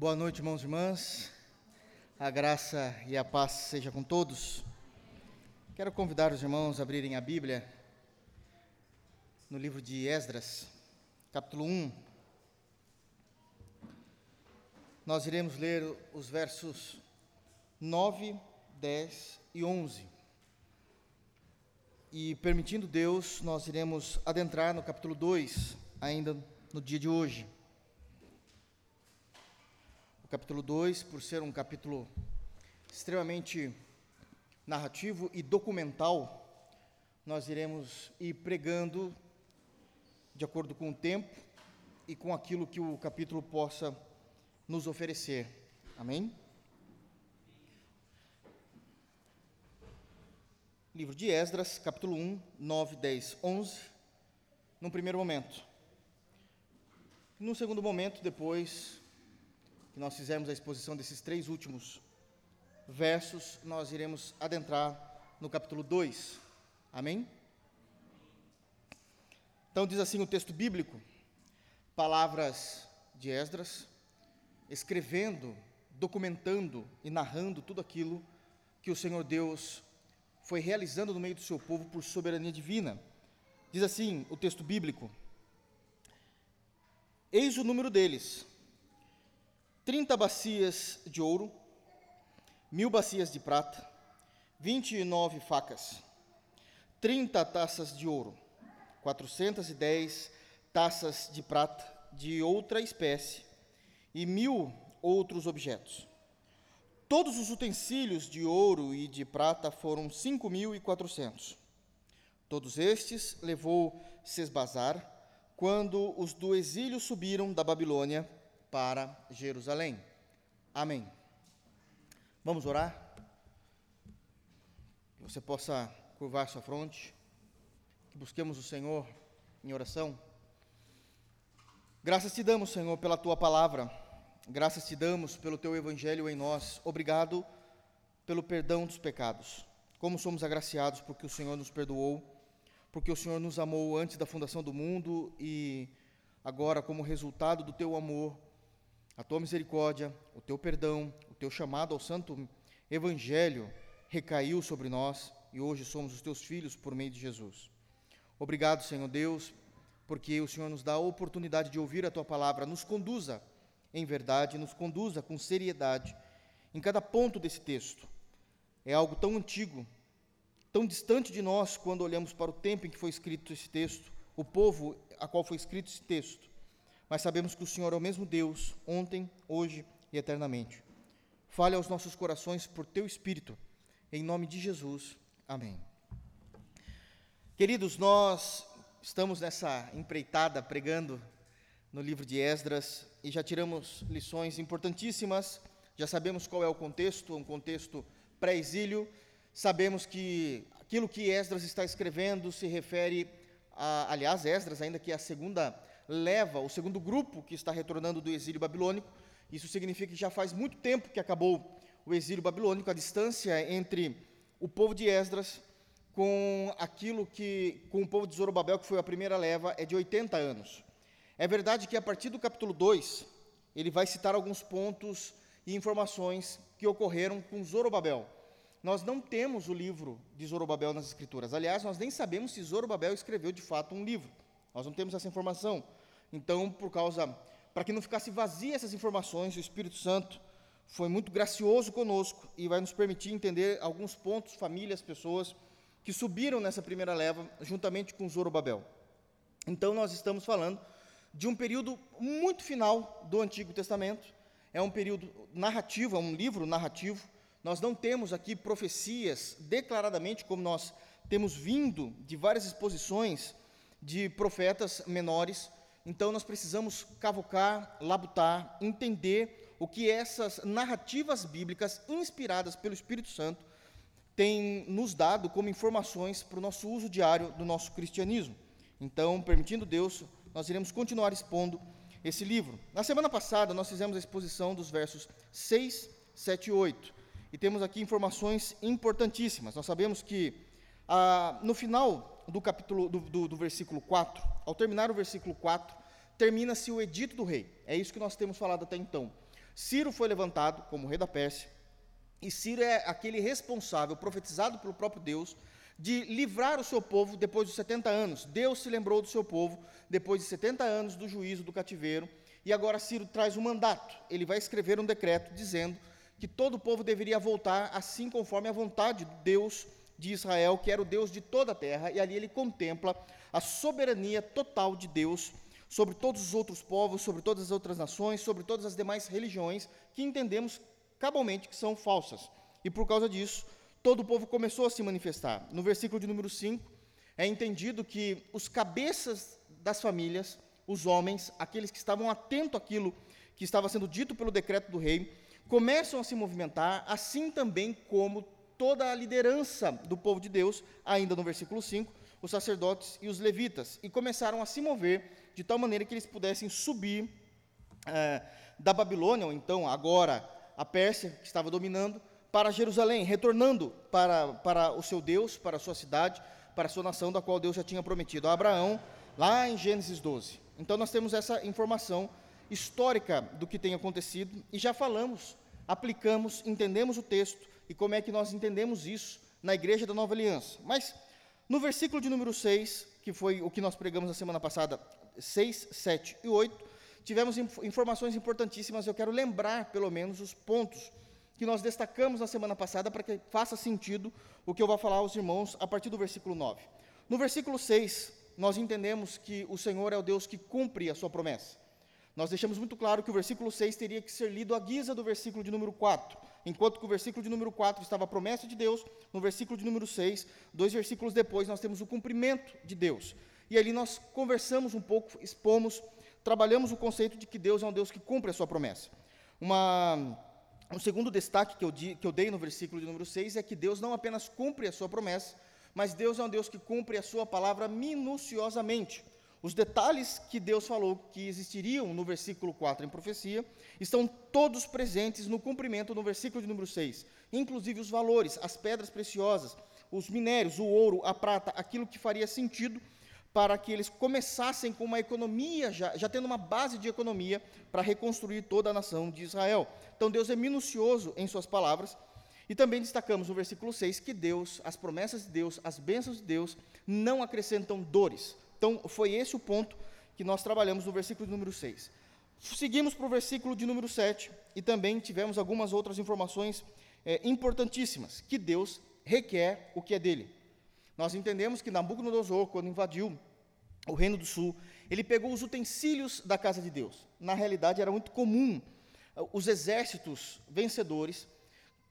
Boa noite, irmãos e irmãs. A graça e a paz seja com todos. Quero convidar os irmãos a abrirem a Bíblia no livro de Esdras, capítulo 1. Nós iremos ler os versos 9, 10 e 11. E permitindo Deus, nós iremos adentrar no capítulo 2, ainda no dia de hoje. Capítulo 2, por ser um capítulo extremamente narrativo e documental, nós iremos ir pregando de acordo com o tempo e com aquilo que o capítulo possa nos oferecer. Amém? Livro de Esdras, capítulo 1, 9, 10, 11, num primeiro momento. Num segundo momento, depois que nós fizermos a exposição desses três últimos versos, nós iremos adentrar no capítulo 2. Amém? Então diz assim o texto bíblico, palavras de Esdras, escrevendo, documentando e narrando tudo aquilo que o Senhor Deus foi realizando no meio do seu povo por soberania divina. Diz assim o texto bíblico: Eis o número deles: 30 bacias de ouro, mil bacias de prata, 29 facas, 30 taças de ouro, 410 taças de prata de outra espécie e mil outros objetos. Todos os utensílios de ouro e de prata foram cinco mil e quatrocentos. Todos estes levou Sesbazar quando os do exílio subiram da Babilônia para Jerusalém. Amém. Vamos orar? Que você possa curvar sua fronte, que busquemos o Senhor em oração. Graças te damos, Senhor, pela tua palavra. Graças te damos pelo teu evangelho em nós. Obrigado pelo perdão dos pecados. Como somos agraciados porque o Senhor nos perdoou, porque o Senhor nos amou antes da fundação do mundo e agora, como resultado do teu amor, a tua misericórdia, o teu perdão, o teu chamado ao santo evangelho recaiu sobre nós e hoje somos os teus filhos por meio de Jesus. Obrigado, Senhor Deus, porque o Senhor nos dá a oportunidade de ouvir a tua palavra, nos conduza em verdade, nos conduza com seriedade em cada ponto desse texto. É algo tão antigo, tão distante de nós quando olhamos para o tempo em que foi escrito esse texto, o povo a qual foi escrito esse texto. Mas sabemos que o Senhor é o mesmo Deus, ontem, hoje e eternamente. Fale aos nossos corações por teu Espírito, em nome de Jesus. Amém. Queridos, nós estamos nessa empreitada pregando no livro de Esdras e já tiramos lições importantíssimas. Já sabemos qual é o contexto, um contexto pré-exílio. Sabemos que aquilo que Esdras está escrevendo se refere a, aliás, Esdras, ainda que é a segunda leva, o segundo grupo que está retornando do exílio babilônico. Isso significa que já faz muito tempo que acabou o exílio babilônico, a distância entre o povo de Esdras com aquilo que com o povo de Zorobabel, que foi a primeira leva, é de 80 anos. É verdade que a partir do capítulo 2, ele vai citar alguns pontos e informações que ocorreram com Zorobabel. Nós não temos o livro de Zorobabel nas Escrituras. Aliás, nós nem sabemos se Zorobabel escreveu de fato um livro. Nós não temos essa informação. Então, por causa, para que não ficasse vazia essas informações, o Espírito Santo foi muito gracioso conosco e vai nos permitir entender alguns pontos, famílias, pessoas que subiram nessa primeira leva juntamente com Zorobabel. Então, nós estamos falando de um período muito final do Antigo Testamento. É um período narrativo, é um livro narrativo. Nós não temos aqui profecias declaradamente, como nós temos vindo de várias exposições de profetas menores. Então, nós precisamos cavocar, labutar, entender o que essas narrativas bíblicas, inspiradas pelo Espírito Santo, têm nos dado como informações para o nosso uso diário do nosso cristianismo. Então, permitindo Deus, nós iremos continuar expondo esse livro. Na semana passada, nós fizemos a exposição dos versos 6, 7 e 8. E temos aqui informações importantíssimas. Nós sabemos que ah, no final do capítulo do, do, do versículo 4, ao terminar o versículo 4, termina-se o edito do rei. É isso que nós temos falado até então. Ciro foi levantado como rei da Pérsia, e Ciro é aquele responsável, profetizado pelo próprio Deus, de livrar o seu povo depois dos 70 anos. Deus se lembrou do seu povo depois de 70 anos do juízo do cativeiro, e agora Ciro traz um mandato. Ele vai escrever um decreto dizendo que todo o povo deveria voltar assim conforme a vontade de Deus de Israel, que era o Deus de toda a terra, e ali ele contempla a soberania total de Deus sobre todos os outros povos, sobre todas as outras nações, sobre todas as demais religiões que entendemos cabalmente que são falsas. E por causa disso, todo o povo começou a se manifestar. No versículo de número 5, é entendido que os cabeças das famílias, os homens, aqueles que estavam atentos àquilo que estava sendo dito pelo decreto do rei, começam a se movimentar, assim também como toda a liderança do povo de Deus, ainda no versículo 5, os sacerdotes e os levitas, e começaram a se mover de tal maneira que eles pudessem subir é, da Babilônia, ou então agora a Pérsia, que estava dominando, para Jerusalém, retornando para, para o seu Deus, para a sua cidade, para a sua nação, da qual Deus já tinha prometido a Abraão, lá em Gênesis 12. Então nós temos essa informação histórica do que tem acontecido e já falamos, aplicamos, entendemos o texto e como é que nós entendemos isso na igreja da Nova Aliança. Mas no versículo de número 6, que foi o que nós pregamos na semana passada, 6, 7 e 8, tivemos informações importantíssimas. Eu quero lembrar, pelo menos, os pontos que nós destacamos na semana passada para que faça sentido o que eu vou falar aos irmãos a partir do versículo 9. No versículo 6, nós entendemos que o Senhor é o Deus que cumpre a sua promessa. Nós deixamos muito claro que o versículo 6 teria que ser lido à guisa do versículo de número 4. Enquanto que o versículo de número 4 estava a promessa de Deus, no versículo de número 6, dois versículos depois, nós temos o cumprimento de Deus. E ali nós conversamos um pouco, expomos, trabalhamos o conceito de que Deus é um Deus que cumpre a sua promessa. Uma um segundo destaque que eu, di, que eu dei no versículo de número 6 é que Deus não apenas cumpre a sua promessa, mas Deus é um Deus que cumpre a sua palavra minuciosamente. Os detalhes que Deus falou que existiriam no versículo 4 em profecia estão todos presentes no cumprimento no versículo de número 6, inclusive os valores, as pedras preciosas, os minérios, o ouro, a prata, aquilo que faria sentido para que eles começassem com uma economia, já, já tendo uma base de economia para reconstruir toda a nação de Israel. Então Deus é minucioso em suas palavras. E também destacamos no versículo 6 que Deus, as promessas de Deus, as bênçãos de Deus, não acrescentam dores. Então foi esse o ponto que nós trabalhamos no versículo de número 6. Seguimos para o versículo de número 7 e também tivemos algumas outras informações é, importantíssimas, que Deus requer o que é dele. Nós entendemos que Nabucodonosor, quando invadiu o Reino do Sul, ele pegou os utensílios da casa de Deus. Na realidade, era muito comum uh, os exércitos vencedores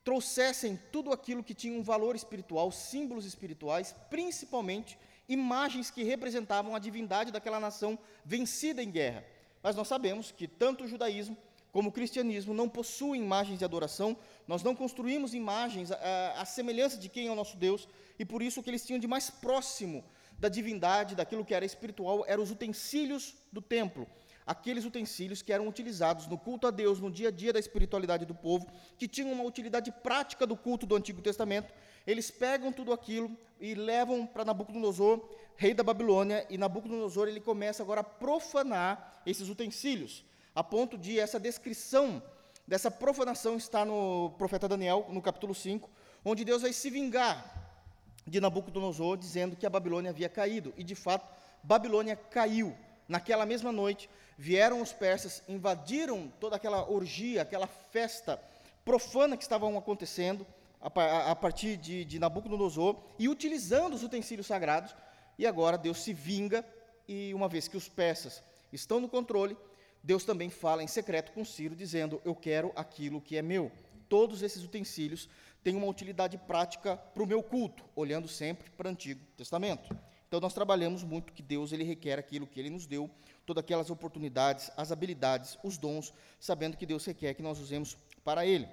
trouxessem tudo aquilo que tinha um valor espiritual, símbolos espirituais, principalmente imagens que representavam a divindade daquela nação vencida em guerra. Mas nós sabemos que tanto o judaísmo como o cristianismo não possuem imagens de adoração, nós não construímos imagens à, semelhança de quem é o nosso Deus, e por isso o que eles tinham de mais próximo da divindade, daquilo que era espiritual, eram os utensílios do templo, aqueles utensílios que eram utilizados no culto a Deus, no dia a dia da espiritualidade do povo, que tinham uma utilidade prática do culto do Antigo Testamento. Eles pegam tudo aquilo e levam para Nabucodonosor, rei da Babilônia, e Nabucodonosor ele começa agora a profanar esses utensílios a ponto de essa descrição dessa profanação está no profeta Daniel, no capítulo 5, onde Deus vai se vingar de Nabucodonosor, dizendo que a Babilônia havia caído. E de fato, Babilônia caiu. Naquela mesma noite, vieram os persas, invadiram toda aquela orgia, aquela festa profana que estavam acontecendo a, partir de, de Nabucodonosor e utilizando os utensílios sagrados. E agora Deus se vinga, e uma vez que os persas estão no controle, Deus também fala em secreto com Ciro, dizendo: Eu quero aquilo que é meu. Todos esses utensílios têm uma utilidade prática para o meu culto, olhando sempre para o Antigo Testamento. Então nós trabalhamos muito que Deus ele requer aquilo que ele nos deu, todas aquelas oportunidades, as habilidades, os dons, sabendo que Deus requer que nós usemos para ele.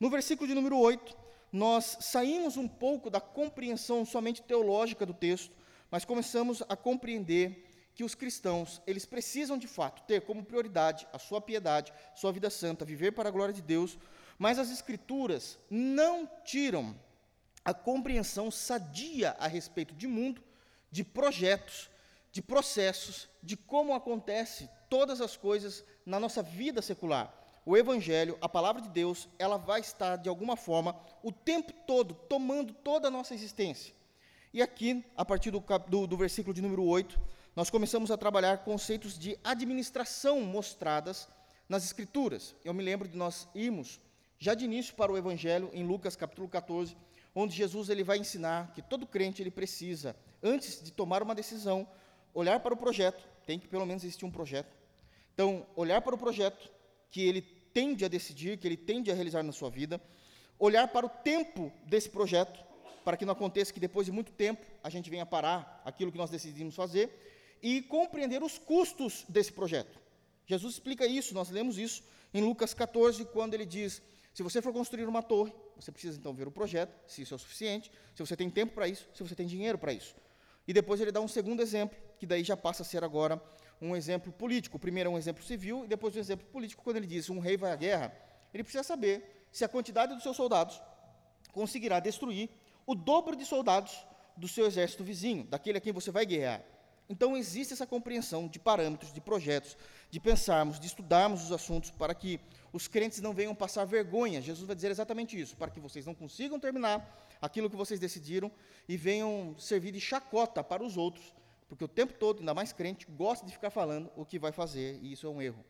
No versículo de número 8, nós saímos um pouco da compreensão somente teológica do texto, mas começamos a compreender que os cristãos, eles precisam de fato ter como prioridade a sua piedade, sua vida santa, viver para a glória de Deus, mas as escrituras não tiram a compreensão sadia a respeito de mundo, de projetos, de processos, de como acontece todas as coisas na nossa vida secular. o Evangelho, a palavra de Deus, ela vai estar, de alguma forma, o tempo todo, tomando toda a nossa existência. E aqui, a partir do, do, do versículo de número 8, nós começamos a trabalhar conceitos de administração mostradas nas Escrituras. Eu me lembro de nós irmos, já de início, para o Evangelho, em Lucas capítulo 14, onde Jesus ele vai ensinar que todo crente ele precisa, antes de tomar uma decisão, olhar para o projeto, tem que pelo menos existir um projeto. Então, olhar para o projeto que ele tende a decidir, que ele tende a realizar na sua vida, olhar para o tempo desse projeto, para que não aconteça que depois de muito tempo a gente venha parar aquilo que nós decidimos fazer, e compreender os custos desse projeto. Jesus explica isso, nós lemos isso em Lucas 14, quando ele diz: se você for construir uma torre, você precisa então ver o projeto, se isso é o suficiente, se você tem tempo para isso, se você tem dinheiro para isso. E depois ele dá um segundo exemplo, que daí já passa a ser agora um exemplo político. O primeiro é um exemplo civil e depois um exemplo político, quando ele diz um rei vai à guerra, ele precisa saber se a quantidade dos seus soldados conseguirá destruir o dobro de soldados do seu exército vizinho, daquele a quem você vai guerrear. Então existe essa compreensão de parâmetros, de projetos, de pensarmos, de estudarmos os assuntos para que os crentes não venham passar vergonha. Jesus vai dizer exatamente isso, para que vocês não consigam terminar aquilo que vocês decidiram e venham servir de chacota para os outros, porque o tempo todo, ainda mais crente, gosta de ficar falando o que vai fazer, e isso é um erro.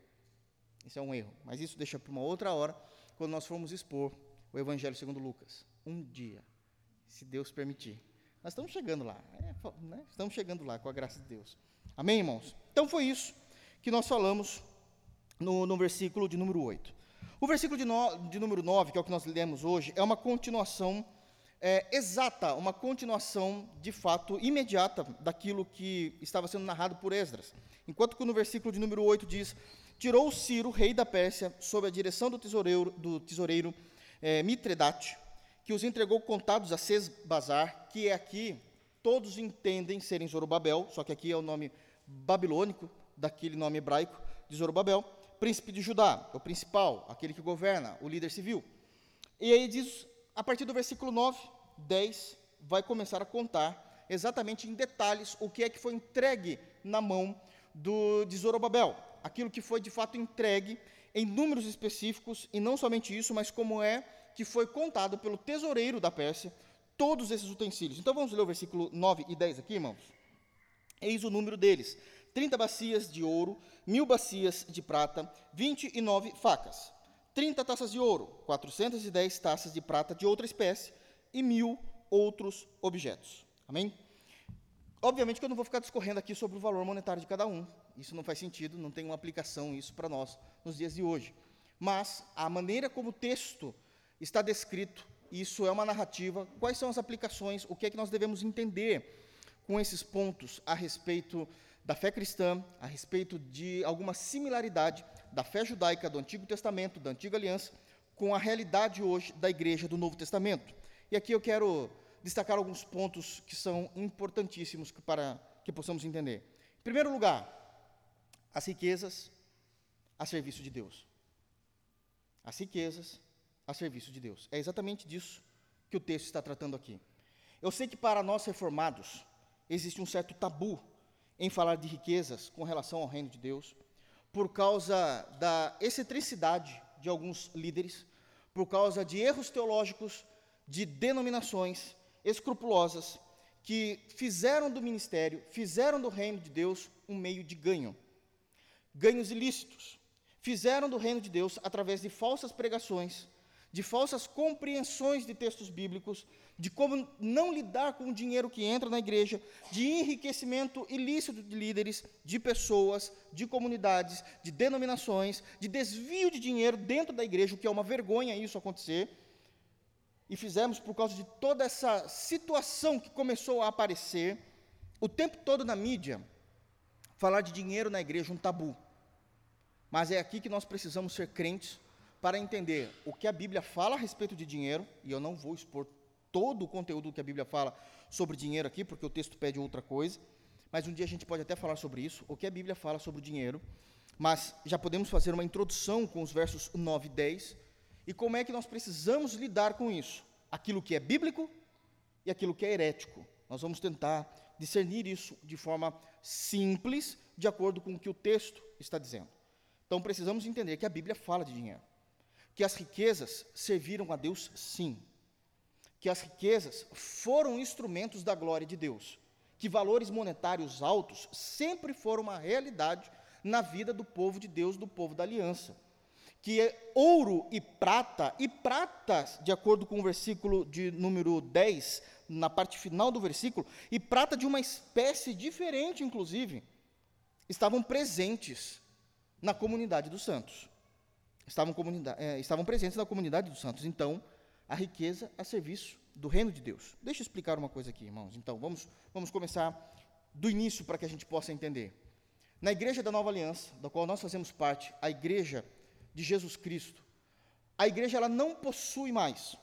Isso é um erro. Mas isso deixa para uma outra hora, quando nós formos expor o Evangelho segundo Lucas. Um dia, se Deus permitir. Nós estamos chegando lá, é, né? estamos chegando lá com a graça de Deus. Amém, irmãos? Então foi isso que nós falamos no, no versículo de número 8. O versículo de, no, de número 9, que é o que nós lemos hoje, é uma continuação é, exata, uma continuação de fato imediata daquilo que estava sendo narrado por Esdras. Enquanto que no versículo de número 8 diz: Tirou Ciro, rei da Pérsia, sob a direção do tesoureiro, do tesoureiro é, Mitredate, que os entregou contados a Sesbazar, que é aqui, todos entendem serem Zorobabel, só que aqui é o nome babilônico daquele nome hebraico de Zorobabel, príncipe de Judá, o principal, aquele que governa, o líder civil. E aí diz, a partir do versículo 9, 10, vai começar a contar exatamente em detalhes o que é que foi entregue na mão do, de Zorobabel, aquilo que foi de fato entregue em números específicos, e não somente isso, mas como é que foi contado pelo tesoureiro da Pérsia todos esses utensílios. Então vamos ler o versículo 9 e 10 aqui, irmãos? Eis o número deles: 30 bacias de ouro, mil bacias de prata, 29 facas, 30 taças de ouro, 410 taças de prata de outra espécie e mil outros objetos. Amém? Obviamente que eu não vou ficar discorrendo aqui sobre o valor monetário de cada um. Isso não faz sentido, não tem uma aplicação isso para nós nos dias de hoje. Mas a maneira como o texto está descrito, isso é uma narrativa, quais são as aplicações, o que é que nós devemos entender com esses pontos a respeito da fé cristã, a respeito de alguma similaridade da fé judaica do Antigo Testamento, da Antiga Aliança, com a realidade hoje da igreja do Novo Testamento. E aqui eu quero destacar alguns pontos que são importantíssimos para que possamos entender. Em primeiro lugar, as riquezas a serviço de Deus. As riquezas a serviço de Deus. É exatamente disso que o texto está tratando aqui. Eu sei que para nós reformados existe um certo tabu em falar de riquezas com relação ao reino de Deus, por causa da excentricidade de alguns líderes, por causa de erros teológicos de denominações escrupulosas que fizeram do ministério, fizeram do reino de Deus um meio de ganho, ganhos ilícitos. Fizeram do reino de Deus através de falsas pregações, de falsas compreensões de textos bíblicos, de como não lidar com o dinheiro que entra na igreja, de enriquecimento ilícito de líderes, de pessoas, de comunidades, de denominações, de desvio de dinheiro dentro da igreja, o que é uma vergonha isso acontecer. E fizemos por causa de toda essa situação que começou a aparecer o tempo todo na mídia, falar de dinheiro na igreja um tabu. Mas é aqui que nós precisamos ser crentes para entender o que a Bíblia fala a respeito de dinheiro, e eu não vou expor todo o conteúdo que a Bíblia fala sobre dinheiro aqui, porque o texto pede outra coisa, mas um dia a gente pode até falar sobre isso, o que a Bíblia fala sobre o dinheiro, mas já podemos fazer uma introdução com os versos 9 e 10, e como é que nós precisamos lidar com isso, aquilo que é bíblico e aquilo que é herético. Nós vamos tentar discernir isso de forma simples, de acordo com o que o texto está dizendo. Então precisamos entender que a Bíblia fala de dinheiro. Que as riquezas serviram a Deus, sim. Que as riquezas foram instrumentos da glória de Deus. Que valores monetários altos sempre foram uma realidade na vida do povo de Deus, do povo da aliança. Que é ouro e prata, e prata, de acordo com o versículo de número 10, na parte final do versículo, e prata de uma espécie diferente, inclusive, estavam presentes na comunidade dos santos. Estavam, é, estavam presentes na comunidade dos santos. Então, a riqueza a serviço do reino de Deus. Deixa eu explicar uma coisa aqui, irmãos. Então, vamos, vamos começar do início para que a gente possa entender. Na igreja da Nova Aliança, da qual nós fazemos parte, a igreja de Jesus Cristo, a igreja ela não possui mais,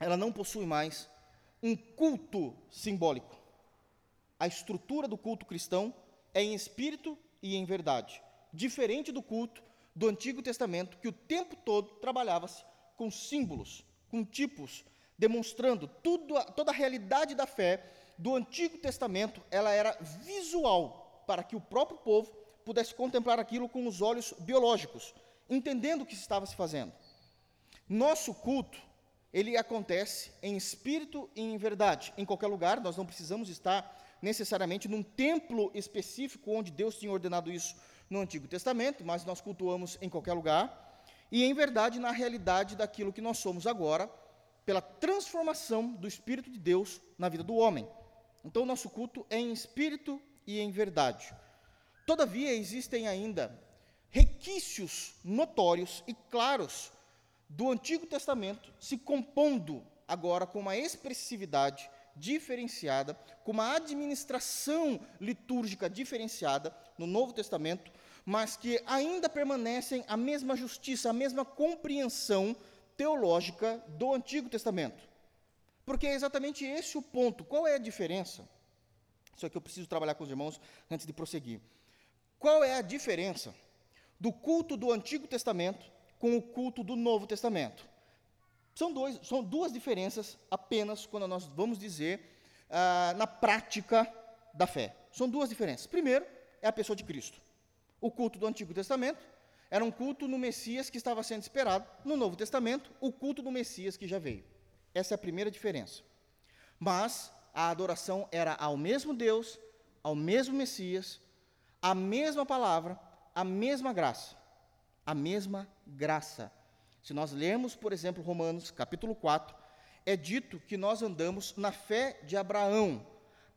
ela não possui mais um culto simbólico. A estrutura do culto cristão é em espírito e em verdade, diferente do culto do Antigo Testamento, que o tempo todo trabalhava-se com símbolos, com tipos, demonstrando tudo, toda a realidade da fé do Antigo Testamento, ela era visual, para que o próprio povo pudesse contemplar aquilo com os olhos biológicos, entendendo o que estava se fazendo. Nosso culto, ele acontece em espírito e em verdade. Em qualquer lugar, nós não precisamos estar necessariamente num templo específico onde Deus tinha ordenado isso no Antigo Testamento, mas nós cultuamos em qualquer lugar. E em verdade, na realidade daquilo que nós somos agora, pela transformação do Espírito de Deus na vida do homem. Então, o nosso culto é em espírito e em verdade. Todavia, existem ainda requisitos notórios e claros do Antigo Testamento se compondo agora com uma expressividade diferenciada, com uma administração litúrgica diferenciada no Novo Testamento, mas que ainda permanecem a mesma justiça, a mesma compreensão teológica do Antigo Testamento. Porque é exatamente esse o ponto. Qual é a diferença? Isso aqui eu preciso trabalhar com os irmãos antes de prosseguir. Qual é a diferença do culto do Antigo Testamento com o culto do Novo Testamento? São, dois, são duas diferenças apenas quando nós vamos dizer ah, na prática da fé. São duas diferenças. Primeiro, é a pessoa de Cristo. O culto do Antigo Testamento era um culto no Messias que estava sendo esperado. No Novo Testamento, o culto do Messias que já veio. Essa é a primeira diferença. Mas a adoração era ao mesmo Deus, ao mesmo Messias, a mesma palavra, a mesma graça. A mesma graça. Se nós lermos, por exemplo, Romanos, capítulo 4, é dito que nós andamos na fé de Abraão.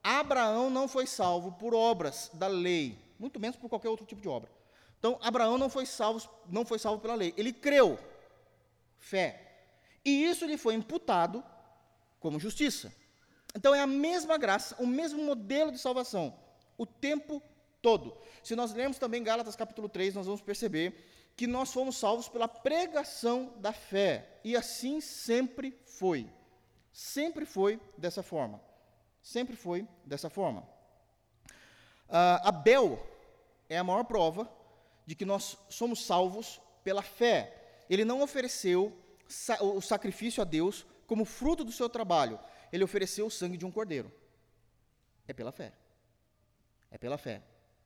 Abraão não foi salvo por obras da lei, muito menos por qualquer outro tipo de obra. Então, Abraão não foi salvo, não foi salvo pela lei, ele creu. Fé. E isso lhe foi imputado como justiça. Então é a mesma graça, o mesmo modelo de salvação, o tempo todo. Se nós lermos também Gálatas capítulo 3, nós vamos perceber que nós fomos salvos pela pregação da fé. E assim sempre foi. Sempre foi dessa forma. Sempre foi dessa forma. Uh, Abel é a maior prova de que nós somos salvos pela fé. Ele não ofereceu sa o sacrifício a Deus como fruto do seu trabalho. Ele ofereceu o sangue de um cordeiro. É pela fé. É pela fé.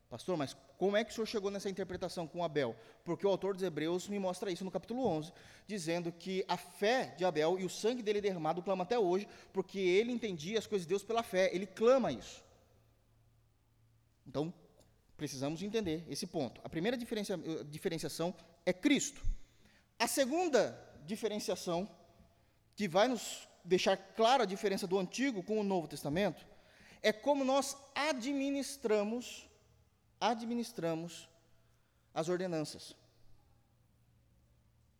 Pastor, mas como é que o senhor chegou nessa interpretação com Abel? Porque o autor dos Hebreus me mostra isso no capítulo 11, dizendo que a fé de Abel e o sangue dele derramado clama até hoje, porque ele entendia as coisas de Deus pela fé, ele clama isso. Então, precisamos entender esse ponto. A primeira diferencia, diferenciação é Cristo. A segunda diferenciação, que vai nos deixar clara a diferença do Antigo com o Novo Testamento, é como nós administramos administramos as ordenanças.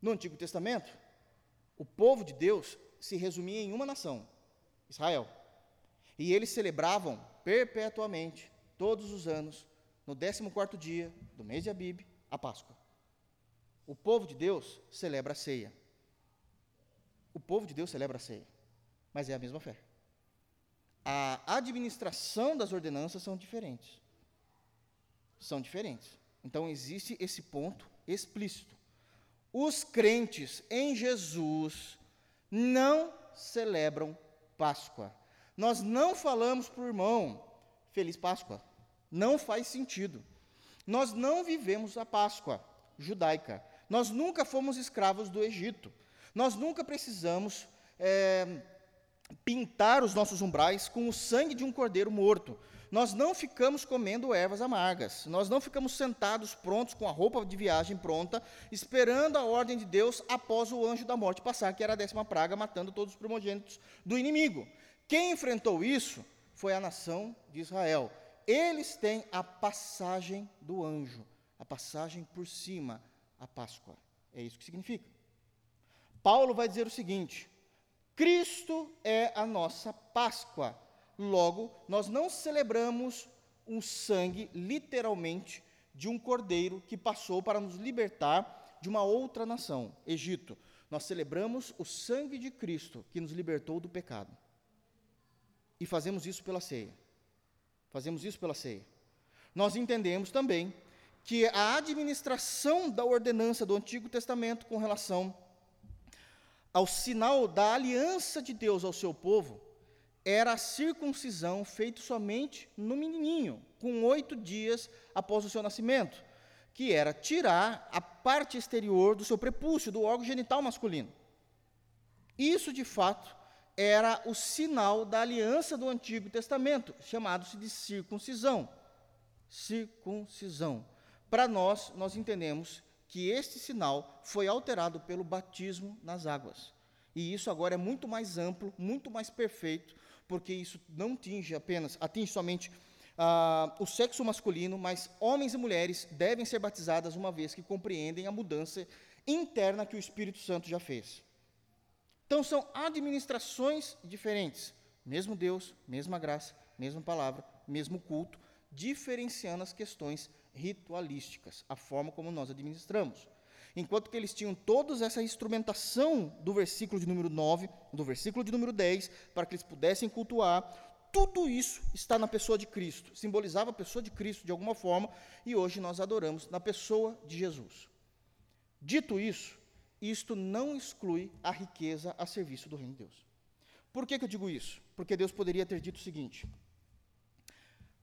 No Antigo Testamento, o povo de Deus se resumia em uma nação, Israel. E eles celebravam perpetuamente, todos os anos, no 14 dia do mês de Abib, a Páscoa. O povo de Deus celebra a ceia. O povo de Deus celebra a ceia, mas é a mesma fé. A administração das ordenanças são diferentes são diferentes. Então existe esse ponto explícito. Os crentes em Jesus não celebram Páscoa. Nós não falamos para o irmão, Feliz Páscoa. Não faz sentido. Nós não vivemos a Páscoa. judaica. Nós nunca fomos escravos do Egito. Nós nunca precisamos é, pintar os nossos umbrais com o sangue de um cordeiro morto. Nós não ficamos comendo ervas amargas. Nós não ficamos sentados prontos com a roupa de viagem pronta, esperando a ordem de Deus após o anjo da morte passar, que era a décima praga, matando todos os primogênitos do inimigo. Quem enfrentou isso foi a nação de Israel. Eles têm a passagem do anjo, a passagem por cima, a Páscoa. É isso que significa. Paulo vai dizer o seguinte: Cristo é a nossa Páscoa. Logo, nós não celebramos um sangue, literalmente, de um cordeiro que passou para nos libertar de uma outra nação, Egito. Nós celebramos o sangue de Cristo que nos libertou do pecado. E fazemos isso pela ceia. Fazemos isso pela ceia. Nós entendemos também que a administração da ordenança do Antigo Testamento com relação ao sinal da aliança de Deus ao seu povo era a circuncisão feita somente no menininho, com oito dias após o seu nascimento, que era tirar a parte exterior do seu prepúcio, do órgão genital masculino. Isso, de fato, era o sinal da aliança do Antigo Testamento, chamado-se de circuncisão. Circuncisão. Para nós, nós entendemos que este sinal foi alterado pelo batismo nas águas. E isso agora é muito mais amplo, muito mais perfeito, porque isso não atinge apenas, atinge somente ah, o sexo masculino, mas homens e mulheres devem ser batizadas uma vez que compreendem a mudança interna que o Espírito Santo já fez. Então são administrações diferentes, mesmo Deus, mesma graça, mesma palavra, mesmo culto, diferenciando as questões ritualísticas, a forma como nós administramos. Enquanto que eles tinham toda essa instrumentação do versículo de número 9, do versículo de número 10, para que eles pudessem cultuar, tudo isso está na pessoa de Cristo, simbolizava a pessoa de Cristo de alguma forma, e hoje nós adoramos na pessoa de Jesus. Dito isso, isto não exclui a riqueza a serviço do reino de Deus. Por que, que eu digo isso? Porque Deus poderia ter dito o seguinte: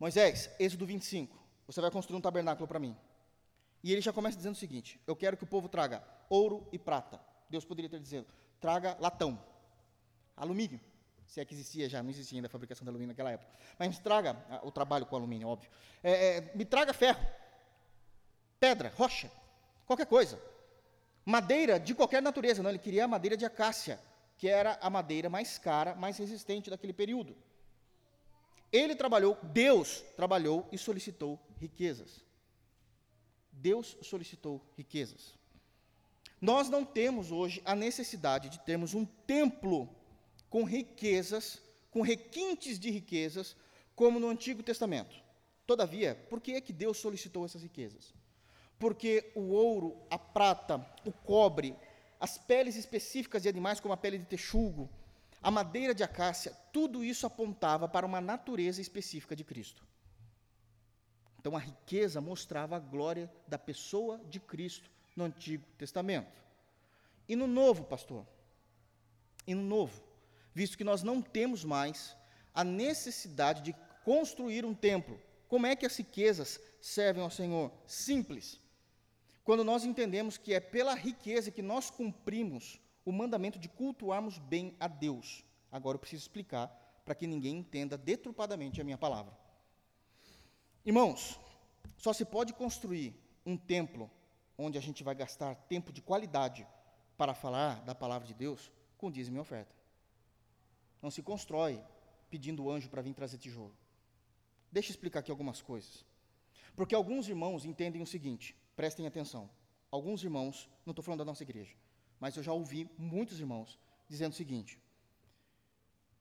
Moisés, Êxodo 25, você vai construir um tabernáculo para mim. E ele já começa dizendo o seguinte: Eu quero que o povo traga ouro e prata. Deus poderia ter dizendo: traga latão, alumínio. Se é que existia já, não existia ainda a fabricação de alumínio naquela época. Mas traga ah, o trabalho com alumínio, óbvio. É, é, me traga ferro, pedra, rocha, qualquer coisa. Madeira de qualquer natureza, não, ele queria a madeira de acácia, que era a madeira mais cara, mais resistente daquele período. Ele trabalhou, Deus trabalhou e solicitou riquezas. Deus solicitou riquezas. Nós não temos hoje a necessidade de termos um templo com riquezas, com requintes de riquezas, como no Antigo Testamento. Todavia, por que é que Deus solicitou essas riquezas? Porque o ouro, a prata, o cobre, as peles específicas de animais, como a pele de texugo, a madeira de acácia, tudo isso apontava para uma natureza específica de Cristo. Então a riqueza mostrava a glória da pessoa de Cristo no Antigo Testamento. E no Novo, pastor? E no Novo, visto que nós não temos mais a necessidade de construir um templo, como é que as riquezas servem ao Senhor? Simples. Quando nós entendemos que é pela riqueza que nós cumprimos o mandamento de cultuarmos bem a Deus. Agora eu preciso explicar para que ninguém entenda deturpadamente a minha palavra. Irmãos, só se pode construir um templo onde a gente vai gastar tempo de qualidade para falar da palavra de Deus com dízimo e oferta. Não se constrói pedindo o anjo para vir trazer tijolo. Deixa eu explicar aqui algumas coisas. Porque alguns irmãos entendem o seguinte, prestem atenção. Alguns irmãos, não estou falando da nossa igreja, mas eu já ouvi muitos irmãos dizendo o seguinte: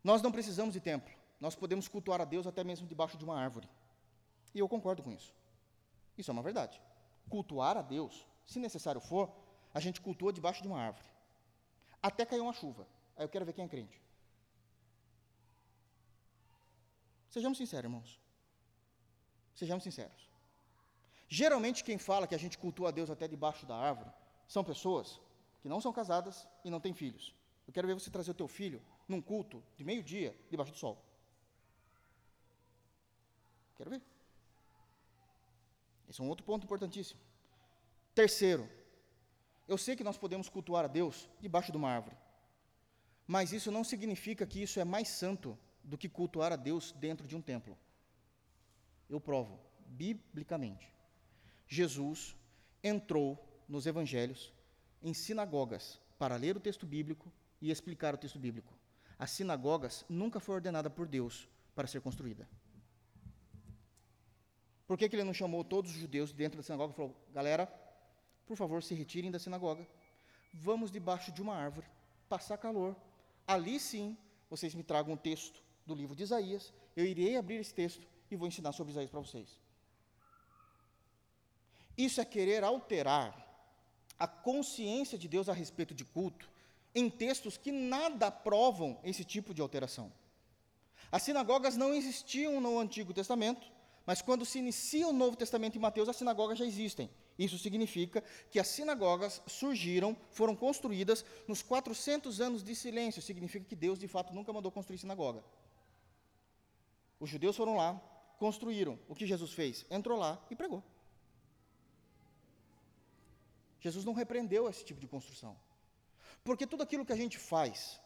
nós não precisamos de templo, nós podemos cultuar a Deus até mesmo debaixo de uma árvore. E eu concordo com isso. Isso é uma verdade. Cultuar a Deus, se necessário for, a gente cultua debaixo de uma árvore. Até cair uma chuva. Aí eu quero ver quem é crente. Sejamos sinceros, irmãos. Sejamos sinceros. Geralmente, quem fala que a gente cultua a Deus até debaixo da árvore são pessoas que não são casadas e não têm filhos. Eu quero ver você trazer o teu filho num culto de meio-dia debaixo do sol. Quero ver. Esse é um outro ponto importantíssimo. Terceiro, eu sei que nós podemos cultuar a Deus debaixo de uma árvore, mas isso não significa que isso é mais santo do que cultuar a Deus dentro de um templo. Eu provo, biblicamente. Jesus entrou nos evangelhos em sinagogas para ler o texto bíblico e explicar o texto bíblico. As sinagogas nunca foi ordenada por Deus para ser construída. Por que, que ele não chamou todos os judeus dentro da sinagoga e falou: galera, por favor, se retirem da sinagoga, vamos debaixo de uma árvore, passar calor. Ali sim, vocês me tragam um texto do livro de Isaías, eu irei abrir esse texto e vou ensinar sobre Isaías para vocês. Isso é querer alterar a consciência de Deus a respeito de culto em textos que nada provam esse tipo de alteração. As sinagogas não existiam no Antigo Testamento, mas quando se inicia o Novo Testamento em Mateus, as sinagogas já existem. Isso significa que as sinagogas surgiram, foram construídas nos 400 anos de silêncio. Significa que Deus, de fato, nunca mandou construir sinagoga. Os judeus foram lá, construíram. O que Jesus fez? Entrou lá e pregou. Jesus não repreendeu esse tipo de construção. Porque tudo aquilo que a gente faz,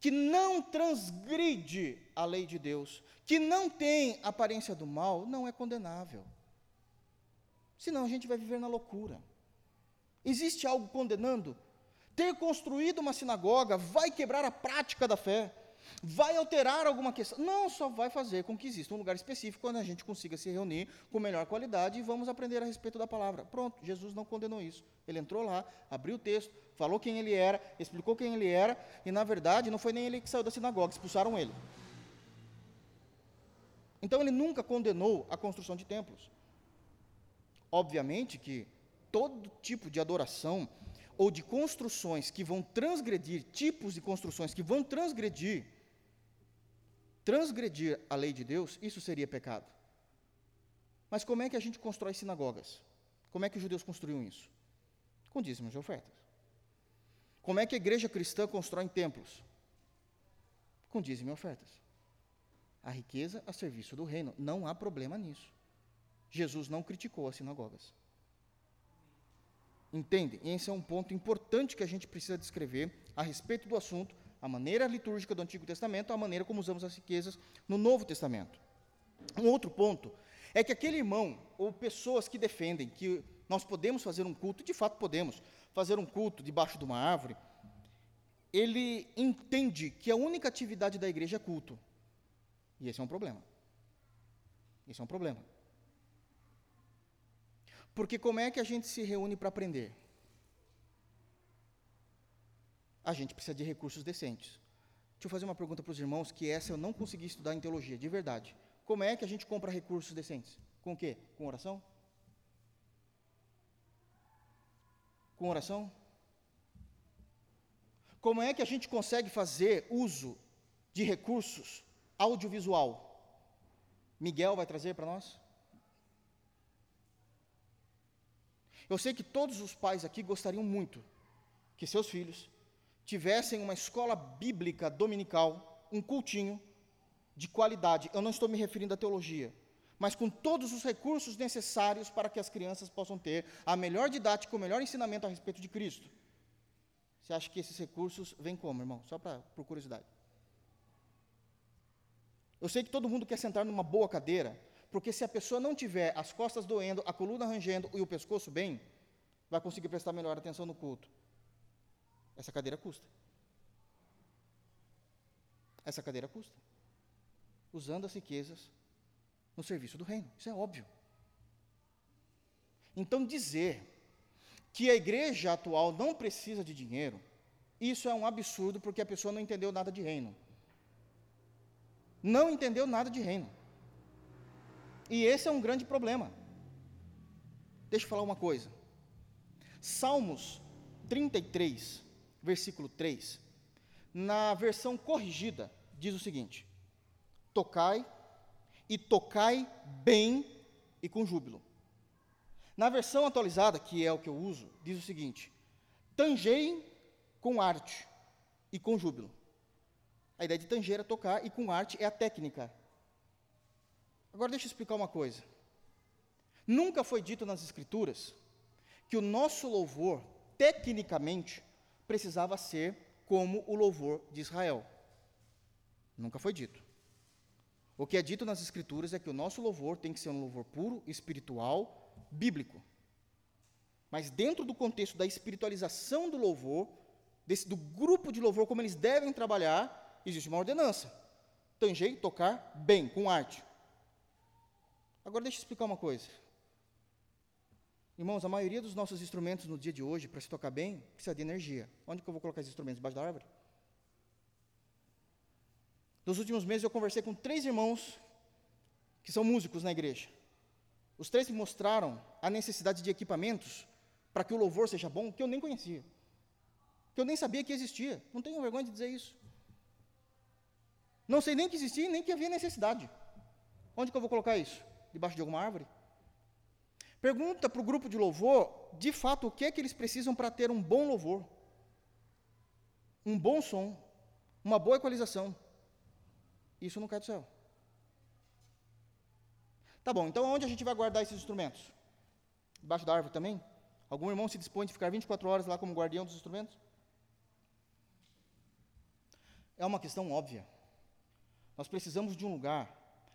que não transgride a lei de Deus, que não tem aparência do mal, não é condenável. Senão a gente vai viver na loucura. Existe algo condenando? Ter construído uma sinagoga vai quebrar a prática da fé vai alterar alguma questão. Não, só vai fazer com que exista um lugar específico onde a gente consiga se reunir com melhor qualidade e vamos aprender a respeito da palavra. Pronto, Jesus não condenou isso. Ele entrou lá, abriu o texto, falou quem ele era, explicou quem ele era, e na verdade não foi nem ele que saiu da sinagoga, expulsaram ele. Então ele nunca condenou a construção de templos. Obviamente que todo tipo de adoração ou de construções que vão transgredir, tipos de construções que vão transgredir transgredir a lei de Deus, isso seria pecado. Mas como é que a gente constrói sinagogas? Como é que os judeus construíam isso? Com dízimos e ofertas. Como é que a igreja cristã constrói templos? Com dízimos e ofertas. A riqueza a serviço do reino. Não há problema nisso. Jesus não criticou as sinagogas. Entende? Esse é um ponto importante que a gente precisa descrever a respeito do assunto a maneira litúrgica do Antigo Testamento, a maneira como usamos as riquezas no Novo Testamento. Um outro ponto é que aquele irmão, ou pessoas que defendem que nós podemos fazer um culto, de fato podemos, fazer um culto debaixo de uma árvore, ele entende que a única atividade da igreja é culto. E esse é um problema. Esse é um problema. Porque como é que a gente se reúne para aprender? A gente precisa de recursos decentes. Deixa eu fazer uma pergunta para os irmãos, que essa eu não consegui estudar em teologia, de verdade. Como é que a gente compra recursos decentes? Com o quê? Com oração? Com oração? Como é que a gente consegue fazer uso de recursos audiovisual? Miguel vai trazer para nós? Eu sei que todos os pais aqui gostariam muito que seus filhos tivessem uma escola bíblica dominical, um cultinho de qualidade. Eu não estou me referindo à teologia, mas com todos os recursos necessários para que as crianças possam ter a melhor didática, o melhor ensinamento a respeito de Cristo. Você acha que esses recursos vêm como, irmão? Só para por curiosidade. Eu sei que todo mundo quer sentar numa boa cadeira, porque se a pessoa não tiver as costas doendo, a coluna rangendo e o pescoço bem, vai conseguir prestar melhor atenção no culto. Essa cadeira custa. Essa cadeira custa. Usando as riquezas no serviço do reino. Isso é óbvio. Então, dizer que a igreja atual não precisa de dinheiro, isso é um absurdo porque a pessoa não entendeu nada de reino. Não entendeu nada de reino. E esse é um grande problema. Deixa eu falar uma coisa. Salmos 33, versículo 3, na versão corrigida, diz o seguinte: Tocai e tocai bem e com júbilo. Na versão atualizada, que é o que eu uso, diz o seguinte: Tangei com arte e com júbilo. A ideia de tanger é tocar e com arte é a técnica. Agora deixa eu explicar uma coisa. Nunca foi dito nas Escrituras que o nosso louvor, tecnicamente, precisava ser como o louvor de Israel. Nunca foi dito. O que é dito nas Escrituras é que o nosso louvor tem que ser um louvor puro, espiritual, bíblico. Mas dentro do contexto da espiritualização do louvor, desse, do grupo de louvor, como eles devem trabalhar, existe uma ordenança. Tanger e tocar bem, com arte. Agora deixa eu explicar uma coisa. Irmãos, a maioria dos nossos instrumentos no dia de hoje, para se tocar bem, precisa de energia. Onde que eu vou colocar esses instrumentos? Debaixo da árvore? Nos últimos meses eu conversei com três irmãos que são músicos na igreja. Os três me mostraram a necessidade de equipamentos para que o louvor seja bom, que eu nem conhecia. Que eu nem sabia que existia. Não tenho vergonha de dizer isso. Não sei nem que existia, nem que havia necessidade. Onde que eu vou colocar isso? Debaixo de alguma árvore? Pergunta para o grupo de louvor, de fato, o que é que eles precisam para ter um bom louvor, um bom som, uma boa equalização. Isso não cai do céu. Tá bom, então onde a gente vai guardar esses instrumentos? Debaixo da árvore também? Algum irmão se dispõe de ficar 24 horas lá como guardião dos instrumentos? É uma questão óbvia. Nós precisamos de um lugar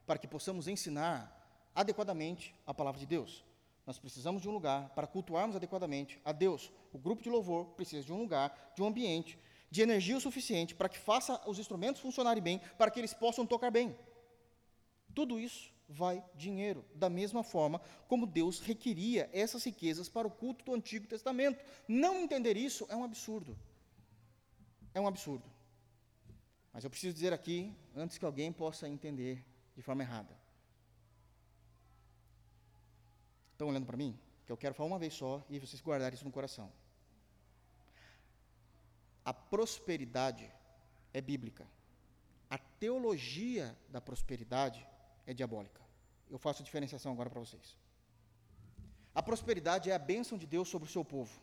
para que possamos ensinar adequadamente a palavra de Deus. Nós precisamos de um lugar para cultuarmos adequadamente a Deus. O grupo de louvor precisa de um lugar, de um ambiente, de energia o suficiente para que faça os instrumentos funcionarem bem, para que eles possam tocar bem. Tudo isso vai dinheiro, da mesma forma como Deus requeria essas riquezas para o culto do Antigo Testamento. Não entender isso é um absurdo. É um absurdo. Mas eu preciso dizer aqui, antes que alguém possa entender de forma errada. Estão olhando para mim? Que eu quero falar uma vez só e vocês guardarem isso no coração. A prosperidade é bíblica. A teologia da prosperidade é diabólica. Eu faço a diferenciação agora para vocês. A prosperidade é a bênção de Deus sobre o seu povo,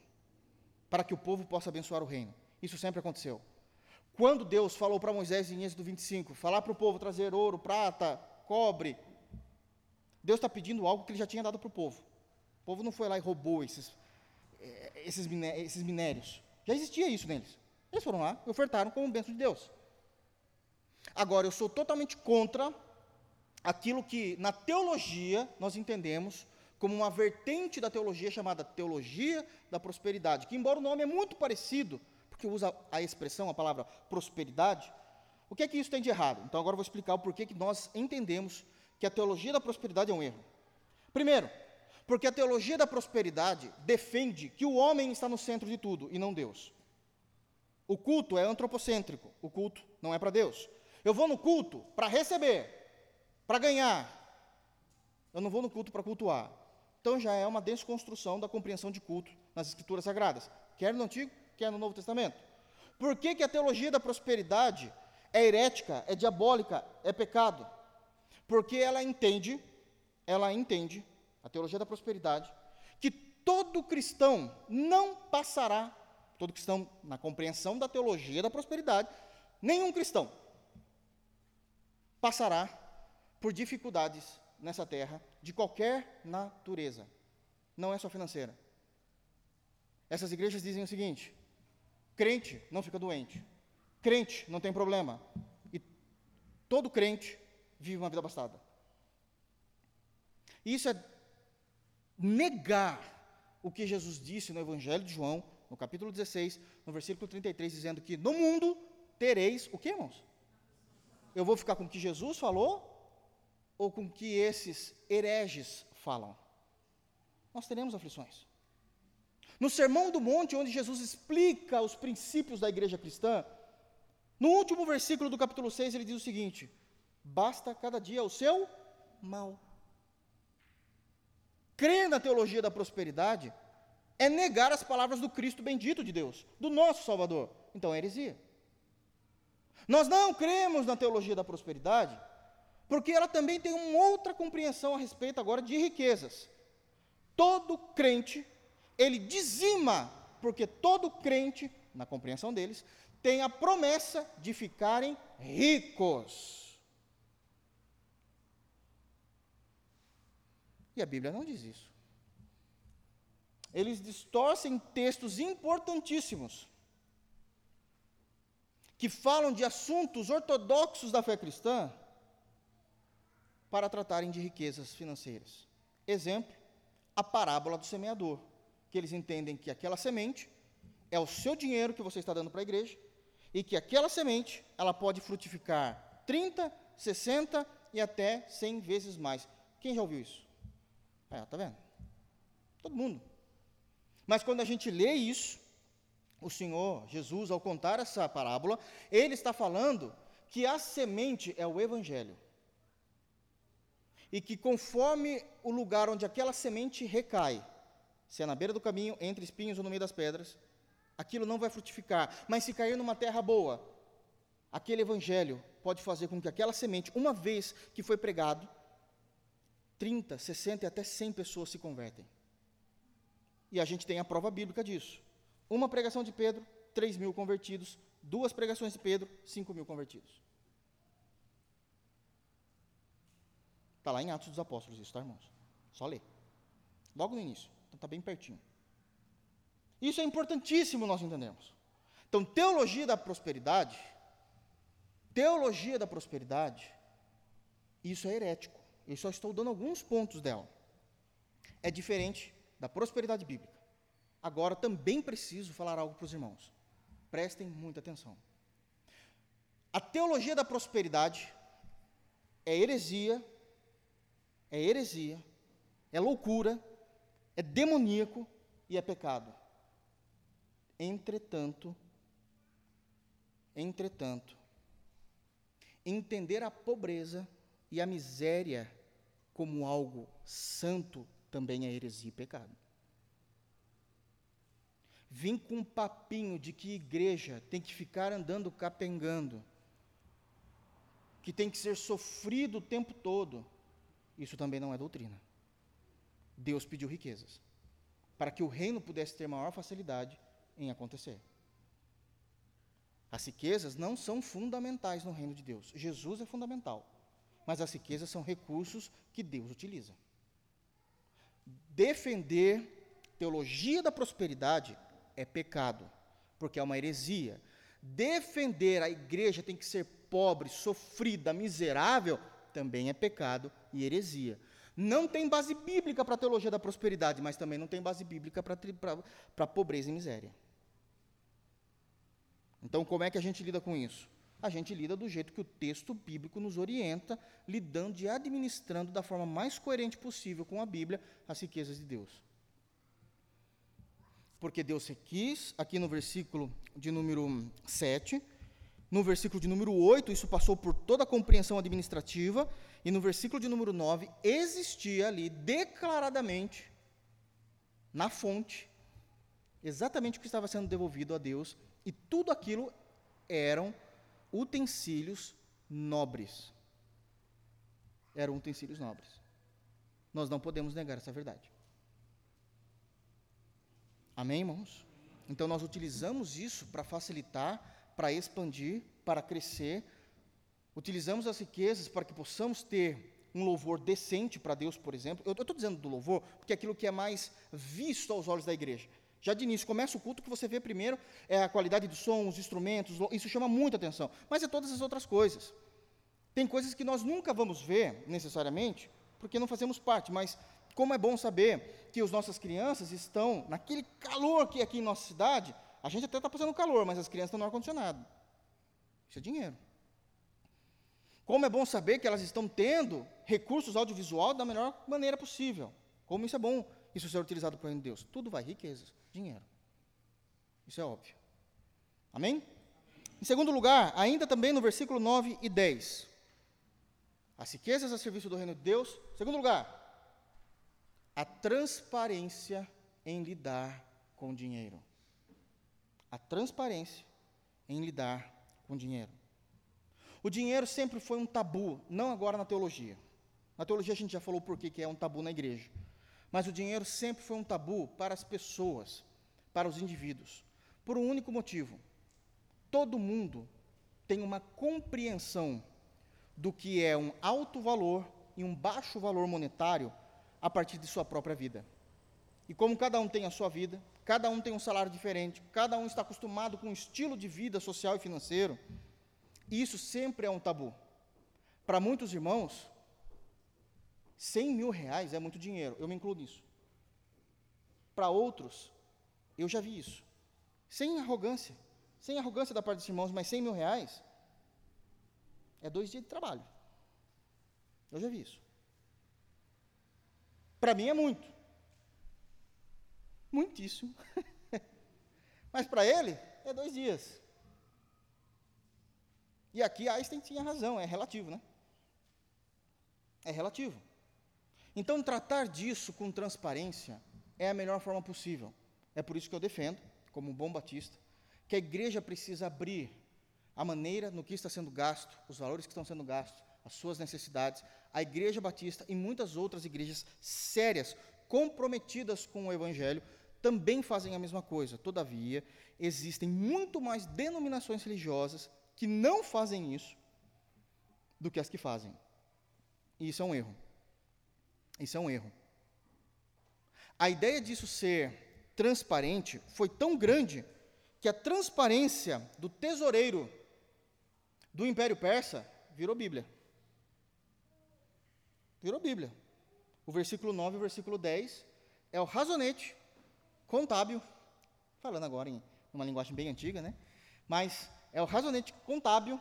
para que o povo possa abençoar o reino. Isso sempre aconteceu. Quando Deus falou para Moisés em Êxodo 25, falar para o povo trazer ouro, prata, cobre, Deus está pedindo algo que ele já tinha dado para o povo povo não foi lá e roubou esses, eh, esses, esses minérios. Já existia isso neles. Eles foram lá e ofertaram como bênção de Deus. Agora, eu sou totalmente contra aquilo que na teologia nós entendemos como uma vertente da teologia chamada teologia da prosperidade, que embora o nome é muito parecido, porque usa a expressão, a palavra prosperidade, o que é que isso tem de errado? Então agora eu vou explicar o porquê que nós entendemos que a teologia da prosperidade é um erro. Primeiro, porque a teologia da prosperidade defende que o homem está no centro de tudo e não Deus. O culto é antropocêntrico, o culto não é para Deus. Eu vou no culto para receber, para ganhar. Eu não vou no culto para cultuar. Então já é uma desconstrução da compreensão de culto nas escrituras sagradas, quer no Antigo, quer no Novo Testamento. Por que, que a teologia da prosperidade é herética, é diabólica, é pecado? Porque ela entende, ela entende a teologia da prosperidade, que todo cristão não passará, todo cristão na compreensão da teologia da prosperidade, nenhum cristão passará por dificuldades nessa terra de qualquer natureza, não é só financeira. Essas igrejas dizem o seguinte: crente não fica doente, crente não tem problema, e todo crente vive uma vida bastada. Isso é negar o que Jesus disse no Evangelho de João, no capítulo 16, no versículo 33, dizendo que no mundo tereis o que, irmãos? Eu vou ficar com o que Jesus falou ou com o que esses hereges falam? Nós teremos aflições. No Sermão do Monte, onde Jesus explica os princípios da igreja cristã, no último versículo do capítulo 6, ele diz o seguinte: Basta cada dia o seu mal. Crer na teologia da prosperidade é negar as palavras do Cristo bendito de Deus, do nosso Salvador. Então é heresia. Nós não cremos na teologia da prosperidade, porque ela também tem uma outra compreensão a respeito agora de riquezas. Todo crente, ele dizima, porque todo crente, na compreensão deles, tem a promessa de ficarem ricos. E a Bíblia não diz isso. eles distorcem textos importantíssimos que falam de assuntos ortodoxos da fé cristã para tratarem de riquezas financeiras. Exemplo, a parábola do semeador, que eles entendem que aquela semente é o seu dinheiro que você está dando para a igreja e que aquela semente, ela pode frutificar 30, 60 e até 100 vezes mais. Quem já ouviu isso? É, tá vendo? Todo mundo. Mas quando a gente lê isso, o Senhor Jesus, ao contar essa parábola, ele está falando que a semente é o Evangelho. E que conforme o lugar onde aquela semente recai, se é na beira do caminho, entre espinhos ou no meio das pedras, aquilo não vai frutificar. Mas se cair numa terra boa, aquele Evangelho pode fazer com que aquela semente, uma vez que foi pregado, 30, 60 e até 100 pessoas se convertem. E a gente tem a prova bíblica disso. Uma pregação de Pedro, 3 mil convertidos. Duas pregações de Pedro, 5 mil convertidos. Está lá em Atos dos Apóstolos isso, tá, irmãos? Só ler. Logo no início. Então está bem pertinho. Isso é importantíssimo nós entendemos. Então, teologia da prosperidade, teologia da prosperidade, isso é herético. Eu só estou dando alguns pontos dela. É diferente da prosperidade bíblica. Agora também preciso falar algo para os irmãos. Prestem muita atenção. A teologia da prosperidade é heresia, é heresia, é loucura, é demoníaco e é pecado. Entretanto, entretanto, entender a pobreza e a miséria como algo santo também é heresia e pecado. Vim com um papinho de que igreja tem que ficar andando capengando, que tem que ser sofrido o tempo todo. Isso também não é doutrina. Deus pediu riquezas para que o reino pudesse ter maior facilidade em acontecer. As riquezas não são fundamentais no reino de Deus. Jesus é fundamental, mas as riquezas são recursos que Deus utiliza. Defender teologia da prosperidade é pecado, porque é uma heresia. Defender a igreja tem que ser pobre, sofrida, miserável, também é pecado e heresia. Não tem base bíblica para a teologia da prosperidade, mas também não tem base bíblica para a pobreza e miséria. Então, como é que a gente lida com isso? A gente lida do jeito que o texto bíblico nos orienta, lidando e administrando da forma mais coerente possível com a Bíblia as riquezas de Deus porque Deus quis, aqui no versículo de número 7. No versículo de número 8, isso passou por toda a compreensão administrativa. E no versículo de número 9, existia ali declaradamente, na fonte, exatamente o que estava sendo devolvido a Deus. E tudo aquilo eram utensílios nobres. Eram utensílios nobres. Nós não podemos negar essa verdade. Amém, irmãos? Então nós utilizamos isso para facilitar, para expandir, para crescer. Utilizamos as riquezas para que possamos ter um louvor decente para Deus, por exemplo. Eu estou dizendo do louvor porque é aquilo que é mais visto aos olhos da igreja. Já de início, começa o culto, que você vê primeiro é a qualidade do som, os instrumentos, isso chama muita atenção. Mas é todas as outras coisas. Tem coisas que nós nunca vamos ver, necessariamente, porque não fazemos parte, mas como é bom saber que as nossas crianças estão naquele calor que é aqui em nossa cidade, a gente até está passando calor, mas as crianças estão no ar-condicionado. Isso é dinheiro. Como é bom saber que elas estão tendo recursos audiovisual da melhor maneira possível. Como isso é bom, isso ser utilizado para o reino de Deus. Tudo vai, riquezas, dinheiro. Isso é óbvio. Amém? Em segundo lugar, ainda também no versículo 9 e 10. As riquezas a serviço do reino de Deus. Segundo lugar, a transparência em lidar com dinheiro. A transparência em lidar com dinheiro. O dinheiro sempre foi um tabu, não agora na teologia. Na teologia a gente já falou por que é um tabu na igreja. Mas o dinheiro sempre foi um tabu para as pessoas, para os indivíduos, por um único motivo. Todo mundo tem uma compreensão do que é um alto valor e um baixo valor monetário a partir de sua própria vida. E como cada um tem a sua vida, cada um tem um salário diferente, cada um está acostumado com um estilo de vida social e financeiro, isso sempre é um tabu. Para muitos irmãos, 100 mil reais é muito dinheiro, eu me incluo nisso. Para outros, eu já vi isso. Sem arrogância, sem arrogância da parte dos irmãos, mas 100 mil reais é dois dias de trabalho. Eu já vi isso. Para mim é muito. Muitíssimo. Mas para ele é dois dias. E aqui Einstein tinha razão, é relativo, né? É relativo. Então, tratar disso com transparência é a melhor forma possível. É por isso que eu defendo, como um bom batista, que a igreja precisa abrir a maneira no que está sendo gasto, os valores que estão sendo gastos, as suas necessidades. A Igreja Batista e muitas outras igrejas sérias, comprometidas com o Evangelho, também fazem a mesma coisa. Todavia, existem muito mais denominações religiosas que não fazem isso do que as que fazem. E isso é um erro. Isso é um erro. A ideia disso ser transparente foi tão grande que a transparência do tesoureiro do Império Persa virou Bíblia. Virou Bíblia. O versículo 9 e o versículo 10 é o razonete contábil, falando agora em uma linguagem bem antiga, né? Mas é o razonete contábil,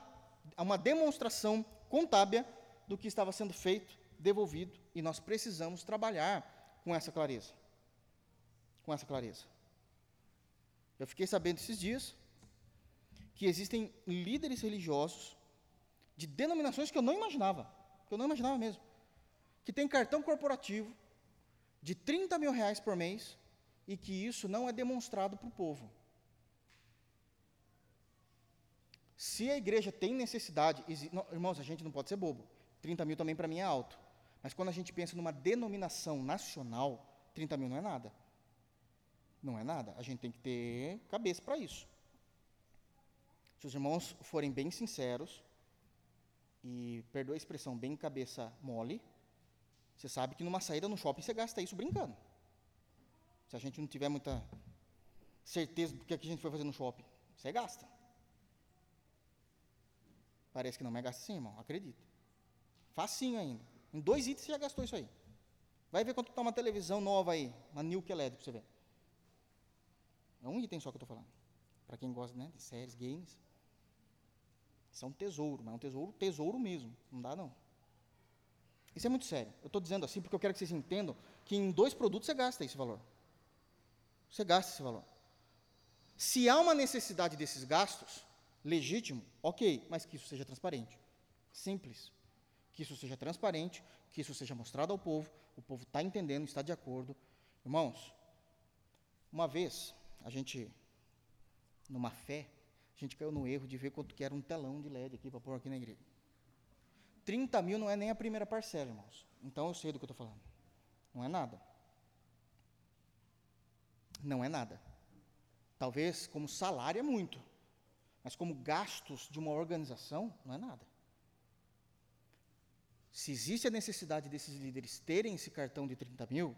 é uma demonstração contábil do que estava sendo feito, devolvido, e nós precisamos trabalhar com essa clareza. Com essa clareza. Eu fiquei sabendo esses dias que existem líderes religiosos de denominações que eu não imaginava, que eu não imaginava mesmo, que tem cartão corporativo de 30 mil reais por mês e que isso não é demonstrado para o povo. Se a igreja tem necessidade, irmãos, a gente não pode ser bobo. 30 mil também para mim é alto. Mas quando a gente pensa numa denominação nacional, 30 mil não é nada. Não é nada. A gente tem que ter cabeça para isso. Se os irmãos forem bem sinceros, e perdoa a expressão, bem cabeça mole, você sabe que numa saída no shopping você gasta isso brincando. Se a gente não tiver muita certeza do que, é a gente foi fazer no shopping, você gasta. Parece que não, mas gasta sim, irmão, acredita. Facinho ainda. Em dois itens você já gastou isso aí. Vai ver quanto está uma televisão nova aí, uma Nuke LED, para você ver. É um item só que eu estou falando. Para quem gosta né, de séries, games. Isso é um tesouro, mas é um tesouro, tesouro mesmo. Não dá, não. Isso é muito sério. Eu estou dizendo assim porque eu quero que vocês entendam que em dois produtos você gasta esse valor. Você gasta esse valor. Se há uma necessidade desses gastos, legítimo, ok, mas que isso seja transparente. Simples. Que isso seja transparente, que isso seja mostrado ao povo, o povo está entendendo, está de acordo. Irmãos, uma vez, a gente, numa fé, a gente caiu no erro de ver quanto que era um telão de LED aqui para pôr aqui na igreja. 30 mil não é nem a primeira parcela, irmãos. Então eu sei do que eu estou falando. Não é nada. Não é nada. Talvez como salário é muito, mas como gastos de uma organização, não é nada. Se existe a necessidade desses líderes terem esse cartão de 30 mil,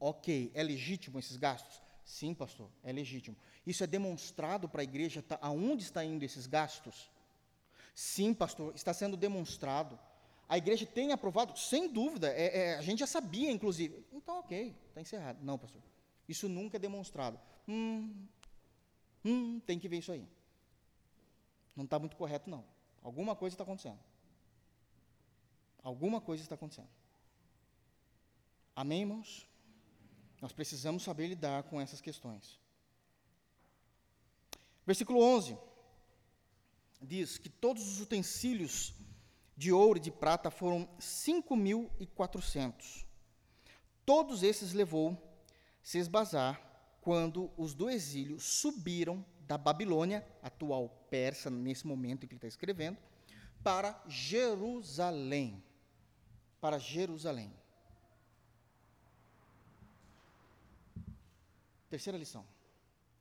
ok, é legítimo esses gastos? Sim, pastor, é legítimo. Isso é demonstrado para a igreja tá, aonde está indo esses gastos? Sim, pastor, está sendo demonstrado. A igreja tem aprovado? Sem dúvida, é, é, a gente já sabia, inclusive. Então, ok, está encerrado. Não, pastor, isso nunca é demonstrado. Hum, hum, tem que ver isso aí. Não está muito correto, não. Alguma coisa está acontecendo. Alguma coisa está acontecendo. Amém, irmãos? Nós precisamos saber lidar com essas questões. Versículo 11 diz que todos os utensílios de ouro e de prata foram 5.400. Todos esses levou Sesbazar quando os do exílio subiram da Babilônia, atual Persa, nesse momento em que ele está escrevendo, para Jerusalém. Para Jerusalém. Terceira lição,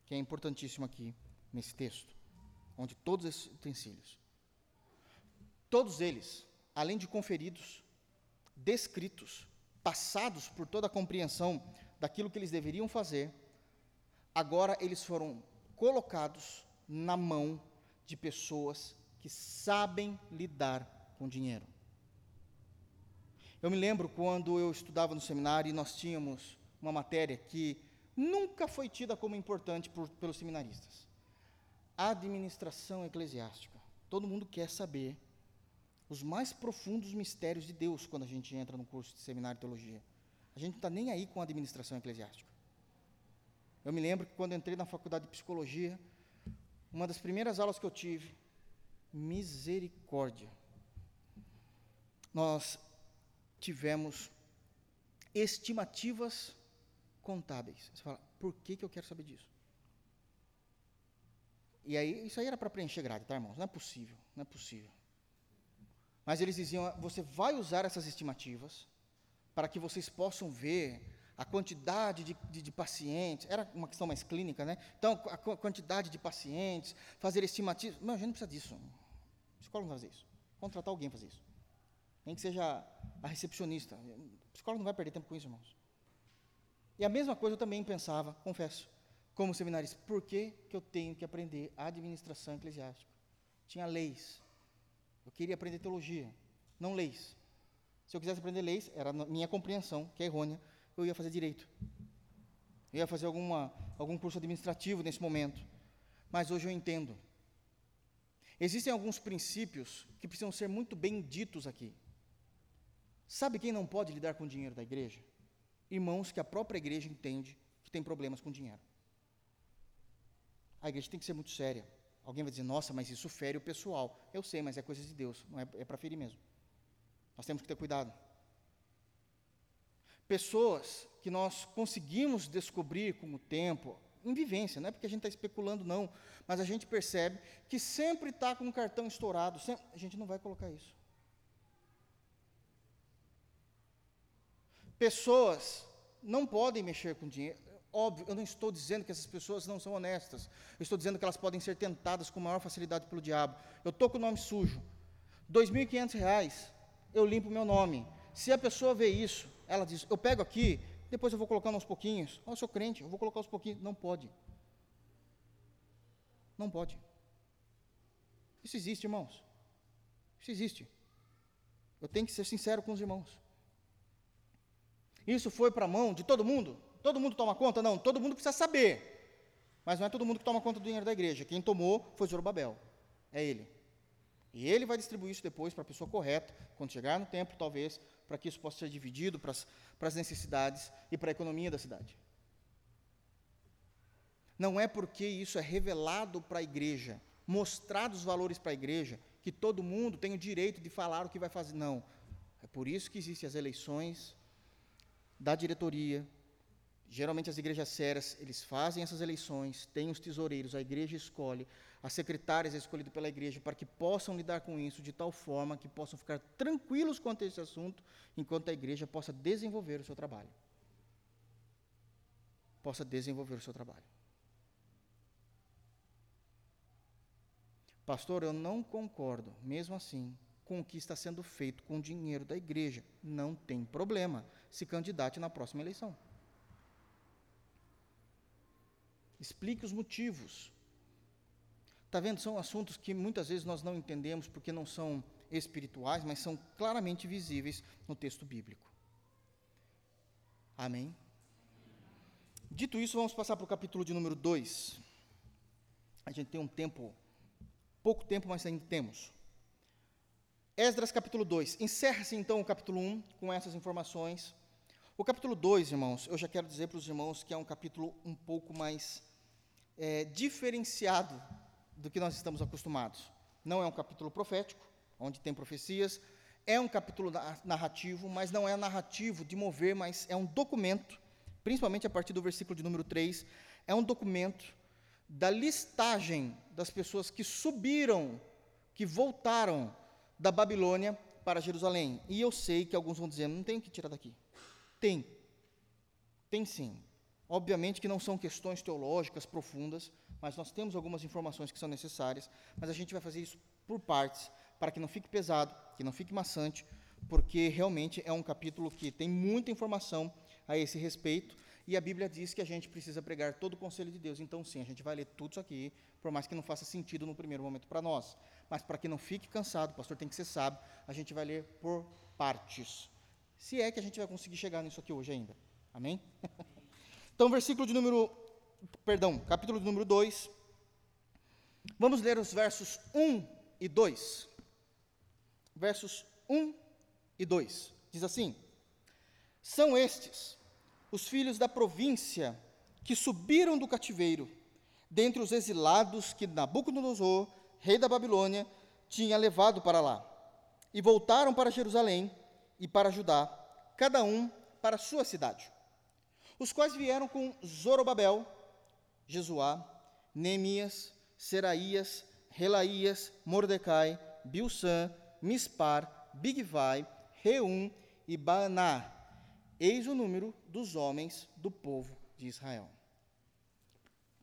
que é importantíssima aqui nesse texto, onde todos esses utensílios, todos eles, além de conferidos, descritos, passados por toda a compreensão daquilo que eles deveriam fazer, agora eles foram colocados na mão de pessoas que sabem lidar com dinheiro. Eu me lembro quando eu estudava no seminário e nós tínhamos uma matéria que nunca foi tida como importante por, pelos seminaristas: administração eclesiástica. Todo mundo quer saber os mais profundos mistérios de Deus quando a gente entra no curso de seminário de teologia. A gente não está nem aí com a administração eclesiástica. Eu me lembro que quando entrei na faculdade de psicologia, uma das primeiras aulas que eu tive, misericórdia. Nós tivemos estimativas contábeis. Você fala, por que, que eu quero saber disso? E aí, isso aí era para preencher grade, tá, irmãos? Não é possível, não é possível. Mas eles diziam: você vai usar essas estimativas para que vocês possam ver a quantidade de, de, de, pacientes, era uma questão mais clínica, né? Então, a quantidade de pacientes, fazer estimativas. Não, a gente não precisa disso. Escola não fazer isso. Contratar alguém para fazer isso. Nem que seja a recepcionista. O psicólogo não vai perder tempo com isso, irmãos. E a mesma coisa eu também pensava, confesso, como seminarista, por que, que eu tenho que aprender administração eclesiástica? Tinha leis. Eu queria aprender teologia, não leis. Se eu quisesse aprender leis, era minha compreensão, que é errônea, eu ia fazer direito. Eu ia fazer alguma, algum curso administrativo nesse momento. Mas hoje eu entendo. Existem alguns princípios que precisam ser muito bem ditos aqui. Sabe quem não pode lidar com o dinheiro da igreja? Irmãos que a própria igreja entende que tem problemas com dinheiro. A igreja tem que ser muito séria. Alguém vai dizer, nossa, mas isso fere o pessoal. Eu sei, mas é coisa de Deus, não é, é para ferir mesmo. Nós temos que ter cuidado. Pessoas que nós conseguimos descobrir com o tempo, em vivência, não é porque a gente está especulando, não, mas a gente percebe que sempre está com o cartão estourado, sempre, a gente não vai colocar isso. Pessoas não podem mexer com dinheiro. Óbvio, eu não estou dizendo que essas pessoas não são honestas. Eu estou dizendo que elas podem ser tentadas com maior facilidade pelo diabo. Eu estou com o nome sujo. R$ 2.500, eu limpo meu nome. Se a pessoa vê isso, ela diz: Eu pego aqui, depois eu vou colocando aos pouquinhos. Oh, eu sou crente, eu vou colocar aos pouquinhos. Não pode. Não pode. Isso existe, irmãos. Isso existe. Eu tenho que ser sincero com os irmãos. Isso foi para a mão de todo mundo? Todo mundo toma conta? Não, todo mundo precisa saber. Mas não é todo mundo que toma conta do dinheiro da igreja. Quem tomou foi Zorobabel. É ele. E ele vai distribuir isso depois para a pessoa correta, quando chegar no templo, talvez, para que isso possa ser dividido para as, necessidades e para a economia da cidade. Não é porque isso é revelado para a igreja, mostrado os valores para a igreja, que todo mundo tem o direito de falar o que vai fazer. Não. É por isso que existem as eleições, da diretoria. Geralmente as igrejas sérias, eles fazem essas eleições, têm os tesoureiros, a igreja escolhe, as secretárias é escolhido pela igreja para que possam lidar com isso de tal forma que possam ficar tranquilos quanto a esse assunto, enquanto a igreja possa desenvolver o seu trabalho. Possa desenvolver o seu trabalho. Pastor, eu não concordo, mesmo assim, com o que está sendo feito com o dinheiro da igreja. Não tem problema. Se candidate na próxima eleição. Explique os motivos. Está vendo? São assuntos que muitas vezes nós não entendemos porque não são espirituais, mas são claramente visíveis no texto bíblico. Amém? Dito isso, vamos passar para o capítulo de número 2. A gente tem um tempo, pouco tempo, mas ainda temos. Esdras capítulo 2. Encerra-se então o capítulo 1 um, com essas informações. O capítulo 2, irmãos, eu já quero dizer para os irmãos que é um capítulo um pouco mais é, diferenciado do que nós estamos acostumados. Não é um capítulo profético, onde tem profecias, é um capítulo narrativo, mas não é narrativo de mover, mas é um documento, principalmente a partir do versículo de número 3, é um documento da listagem das pessoas que subiram, que voltaram da Babilônia para Jerusalém. E eu sei que alguns vão dizer, não tem que tirar daqui. Tem. Tem sim. Obviamente que não são questões teológicas profundas, mas nós temos algumas informações que são necessárias, mas a gente vai fazer isso por partes, para que não fique pesado, que não fique maçante, porque realmente é um capítulo que tem muita informação a esse respeito, e a Bíblia diz que a gente precisa pregar todo o conselho de Deus. Então, sim, a gente vai ler tudo isso aqui, por mais que não faça sentido no primeiro momento para nós. Mas para que não fique cansado, o pastor tem que ser sábio, a gente vai ler por partes. Se é que a gente vai conseguir chegar nisso aqui hoje ainda. Amém? então, versículo de número. Perdão, capítulo de número 2. Vamos ler os versos 1 e 2. Versos 1 e 2. Diz assim: São estes os filhos da província que subiram do cativeiro, dentre os exilados que Nabucodonosor, rei da Babilônia, tinha levado para lá, e voltaram para Jerusalém e para Judá, cada um para sua cidade. Os quais vieram com Zorobabel, Jesuá, Neemias, Seraías, Relaías, Mordecai, Bilsã, Mispar, Bigvai, Reum e Baaná, Eis o número dos homens do povo de Israel.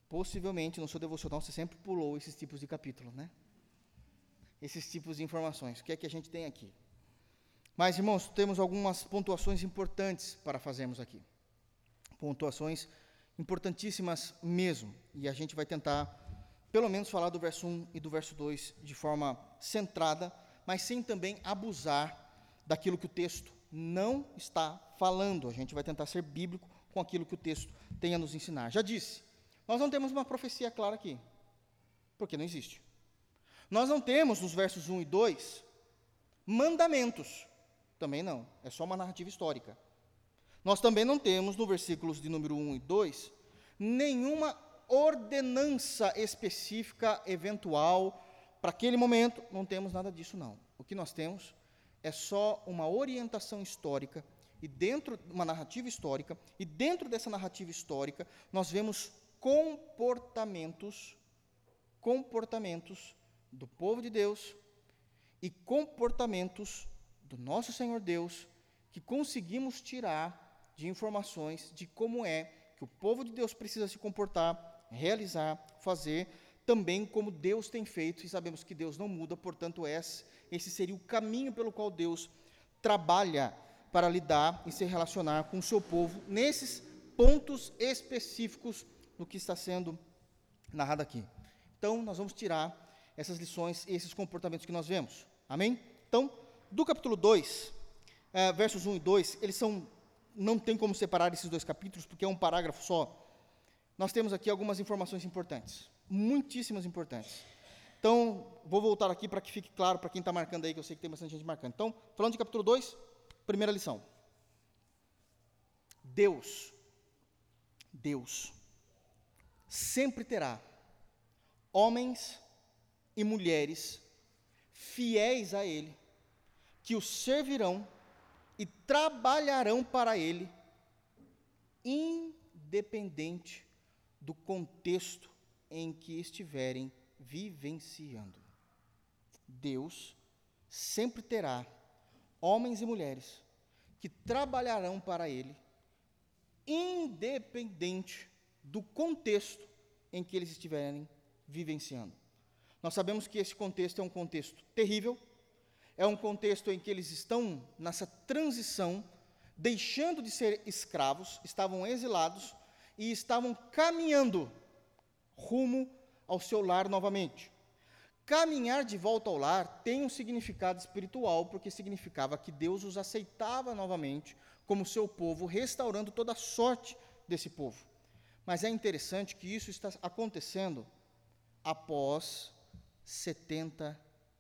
Possivelmente no seu devocional você sempre pulou esses tipos de capítulos, né? Esses tipos de informações. O que é que a gente tem aqui? Mas, irmãos, temos algumas pontuações importantes para fazermos aqui. Pontuações importantíssimas mesmo. E a gente vai tentar, pelo menos, falar do verso 1 e do verso 2 de forma centrada, mas sem também abusar daquilo que o texto não está falando. A gente vai tentar ser bíblico com aquilo que o texto tem a nos ensinar. Já disse, nós não temos uma profecia clara aqui, porque não existe. Nós não temos nos versos 1 e 2 mandamentos, também não, é só uma narrativa histórica. Nós também não temos no versículos de número 1 e 2 nenhuma ordenança específica, eventual, para aquele momento, não temos nada disso não. O que nós temos é só uma orientação histórica e dentro de uma narrativa histórica, e dentro dessa narrativa histórica, nós vemos comportamentos comportamentos do povo de Deus e comportamentos do nosso Senhor Deus que conseguimos tirar de informações de como é que o povo de Deus precisa se comportar, realizar, fazer, também como Deus tem feito, e sabemos que Deus não muda, portanto, esse esse seria o caminho pelo qual Deus trabalha para lidar e se relacionar com o seu povo nesses pontos específicos do que está sendo narrado aqui. Então, nós vamos tirar essas lições e esses comportamentos que nós vemos. Amém? Então, do capítulo 2, é, versos 1 e 2, eles são. Não tem como separar esses dois capítulos, porque é um parágrafo só. Nós temos aqui algumas informações importantes, muitíssimas importantes. Então, vou voltar aqui para que fique claro para quem está marcando aí, que eu sei que tem bastante gente marcando. Então, falando de capítulo 2, primeira lição. Deus, Deus, sempre terá homens e mulheres fiéis a Ele, que o servirão e trabalharão para Ele, independente do contexto em que estiverem vivenciando. Deus sempre terá homens e mulheres que trabalharão para Ele, independente do contexto em que eles estiverem vivenciando. Nós sabemos que esse contexto é um contexto terrível, é um contexto em que eles estão nessa transição, deixando de ser escravos, estavam exilados e estavam caminhando rumo ao seu lar novamente. Caminhar de volta ao lar tem um significado espiritual, porque significava que Deus os aceitava novamente como seu povo, restaurando toda a sorte desse povo. Mas é interessante que isso está acontecendo após 70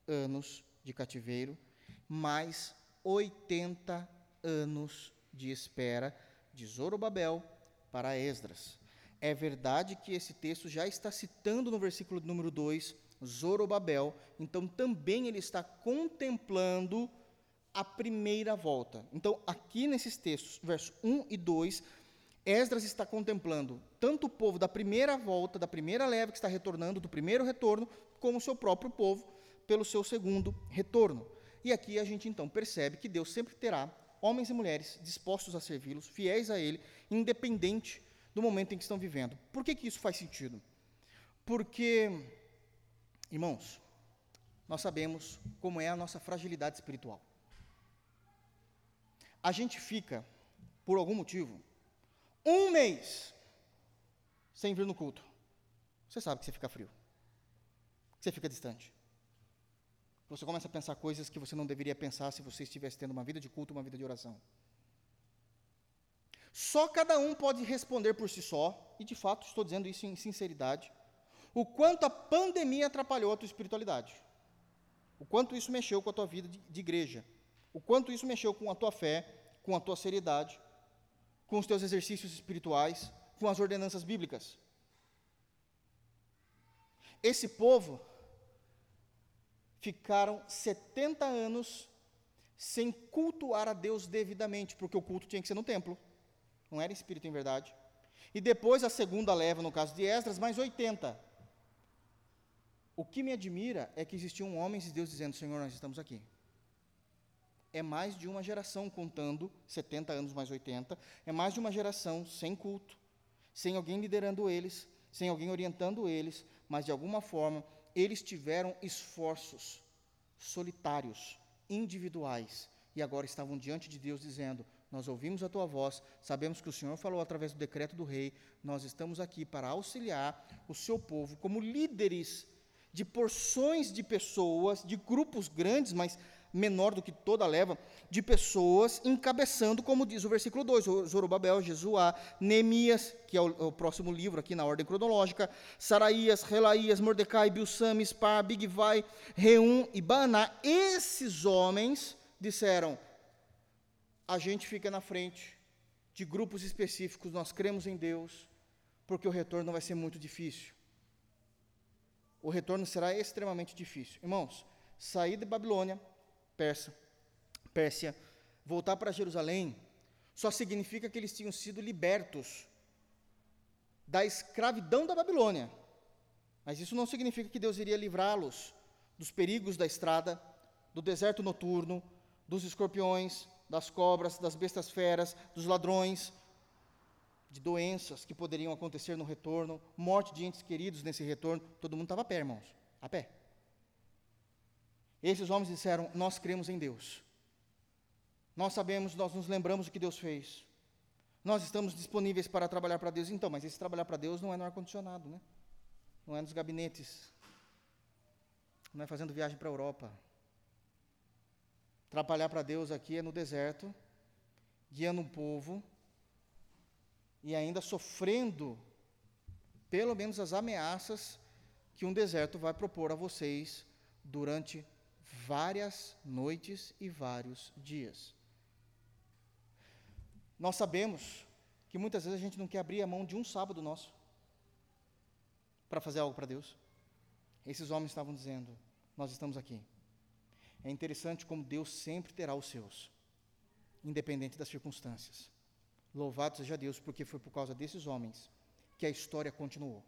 anos de cativeiro, mais 80 anos de espera de Zorobabel para Esdras. É verdade que esse texto já está citando no versículo número 2 Zorobabel, então também ele está contemplando a primeira volta. Então, aqui nesses textos, versos 1 e 2, Esdras está contemplando tanto o povo da primeira volta, da primeira leva que está retornando, do primeiro retorno, como o seu próprio povo pelo seu segundo retorno. E aqui a gente então percebe que Deus sempre terá homens e mulheres dispostos a servi-los, fiéis a Ele, independente do momento em que estão vivendo. Por que, que isso faz sentido? Porque, irmãos, nós sabemos como é a nossa fragilidade espiritual. A gente fica, por algum motivo, um mês sem vir no culto, você sabe que você fica frio, que você fica distante. Você começa a pensar coisas que você não deveria pensar se você estivesse tendo uma vida de culto, uma vida de oração. Só cada um pode responder por si só, e de fato estou dizendo isso em sinceridade, o quanto a pandemia atrapalhou a tua espiritualidade. O quanto isso mexeu com a tua vida de, igreja. O quanto isso mexeu com a tua fé, com a tua seriedade, com os teus exercícios espirituais, com as ordenanças bíblicas. Esse povo ficaram 70 anos sem cultuar a Deus devidamente, porque o culto tinha que ser no templo, não era espírito em verdade. E depois a segunda leva, no caso de Esdras, mais 80. O que me admira é que existiam homens de Deus dizendo: Senhor, nós estamos aqui. É mais de uma geração contando, 70 anos mais 80, é mais de uma geração sem culto, sem alguém liderando eles, sem alguém orientando eles, mas de alguma forma eles tiveram esforços solitários, individuais, e agora estavam diante de Deus dizendo: Nós ouvimos a tua voz, sabemos que o Senhor falou através do decreto do rei, nós estamos aqui para auxiliar o seu povo como líderes de porções de pessoas, de grupos grandes, mas menor do que toda a leva, de pessoas encabeçando, como diz o versículo 2, Zorobabel, Jesuá, Neemias, que é o, o, próximo livro aqui na ordem cronológica, Saraías, Relaías, Mordecai, Bilsam, Spar, Bigvai, Reum e Baná. Esses homens disseram, a gente fica na frente de grupos específicos, nós cremos em Deus, porque o retorno vai ser muito difícil o retorno será extremamente difícil. Irmãos, sair de Babilônia, Persa, Pérsia, voltar para Jerusalém, só significa que eles tinham sido libertos da escravidão da Babilônia. Mas isso não significa que Deus iria livrá-los dos perigos da estrada, do deserto noturno, dos escorpiões, das cobras, das bestas feras, dos ladrões, de doenças que poderiam acontecer no retorno, morte de entes queridos nesse retorno, todo mundo estava a pé, irmãos, a pé. Esses homens disseram: Nós cremos em Deus. Nós sabemos, nós nos lembramos do que Deus fez. Nós estamos disponíveis para trabalhar para Deus. Então, mas esse trabalhar para Deus não é no ar-condicionado, né? Não é nos gabinetes. Não é fazendo viagem para a Europa. Trabalhar para Deus aqui é no deserto, guiando um povo e ainda sofrendo pelo menos as ameaças que um deserto vai propor a vocês durante várias noites e vários dias. Nós sabemos que muitas vezes a gente não quer abrir a mão de um sábado nosso para fazer algo para Deus. Esses homens estavam dizendo: Nós estamos aqui. É interessante como Deus sempre terá os seus, independente das circunstâncias. Louvado seja Deus, porque foi por causa desses homens que a história continuou.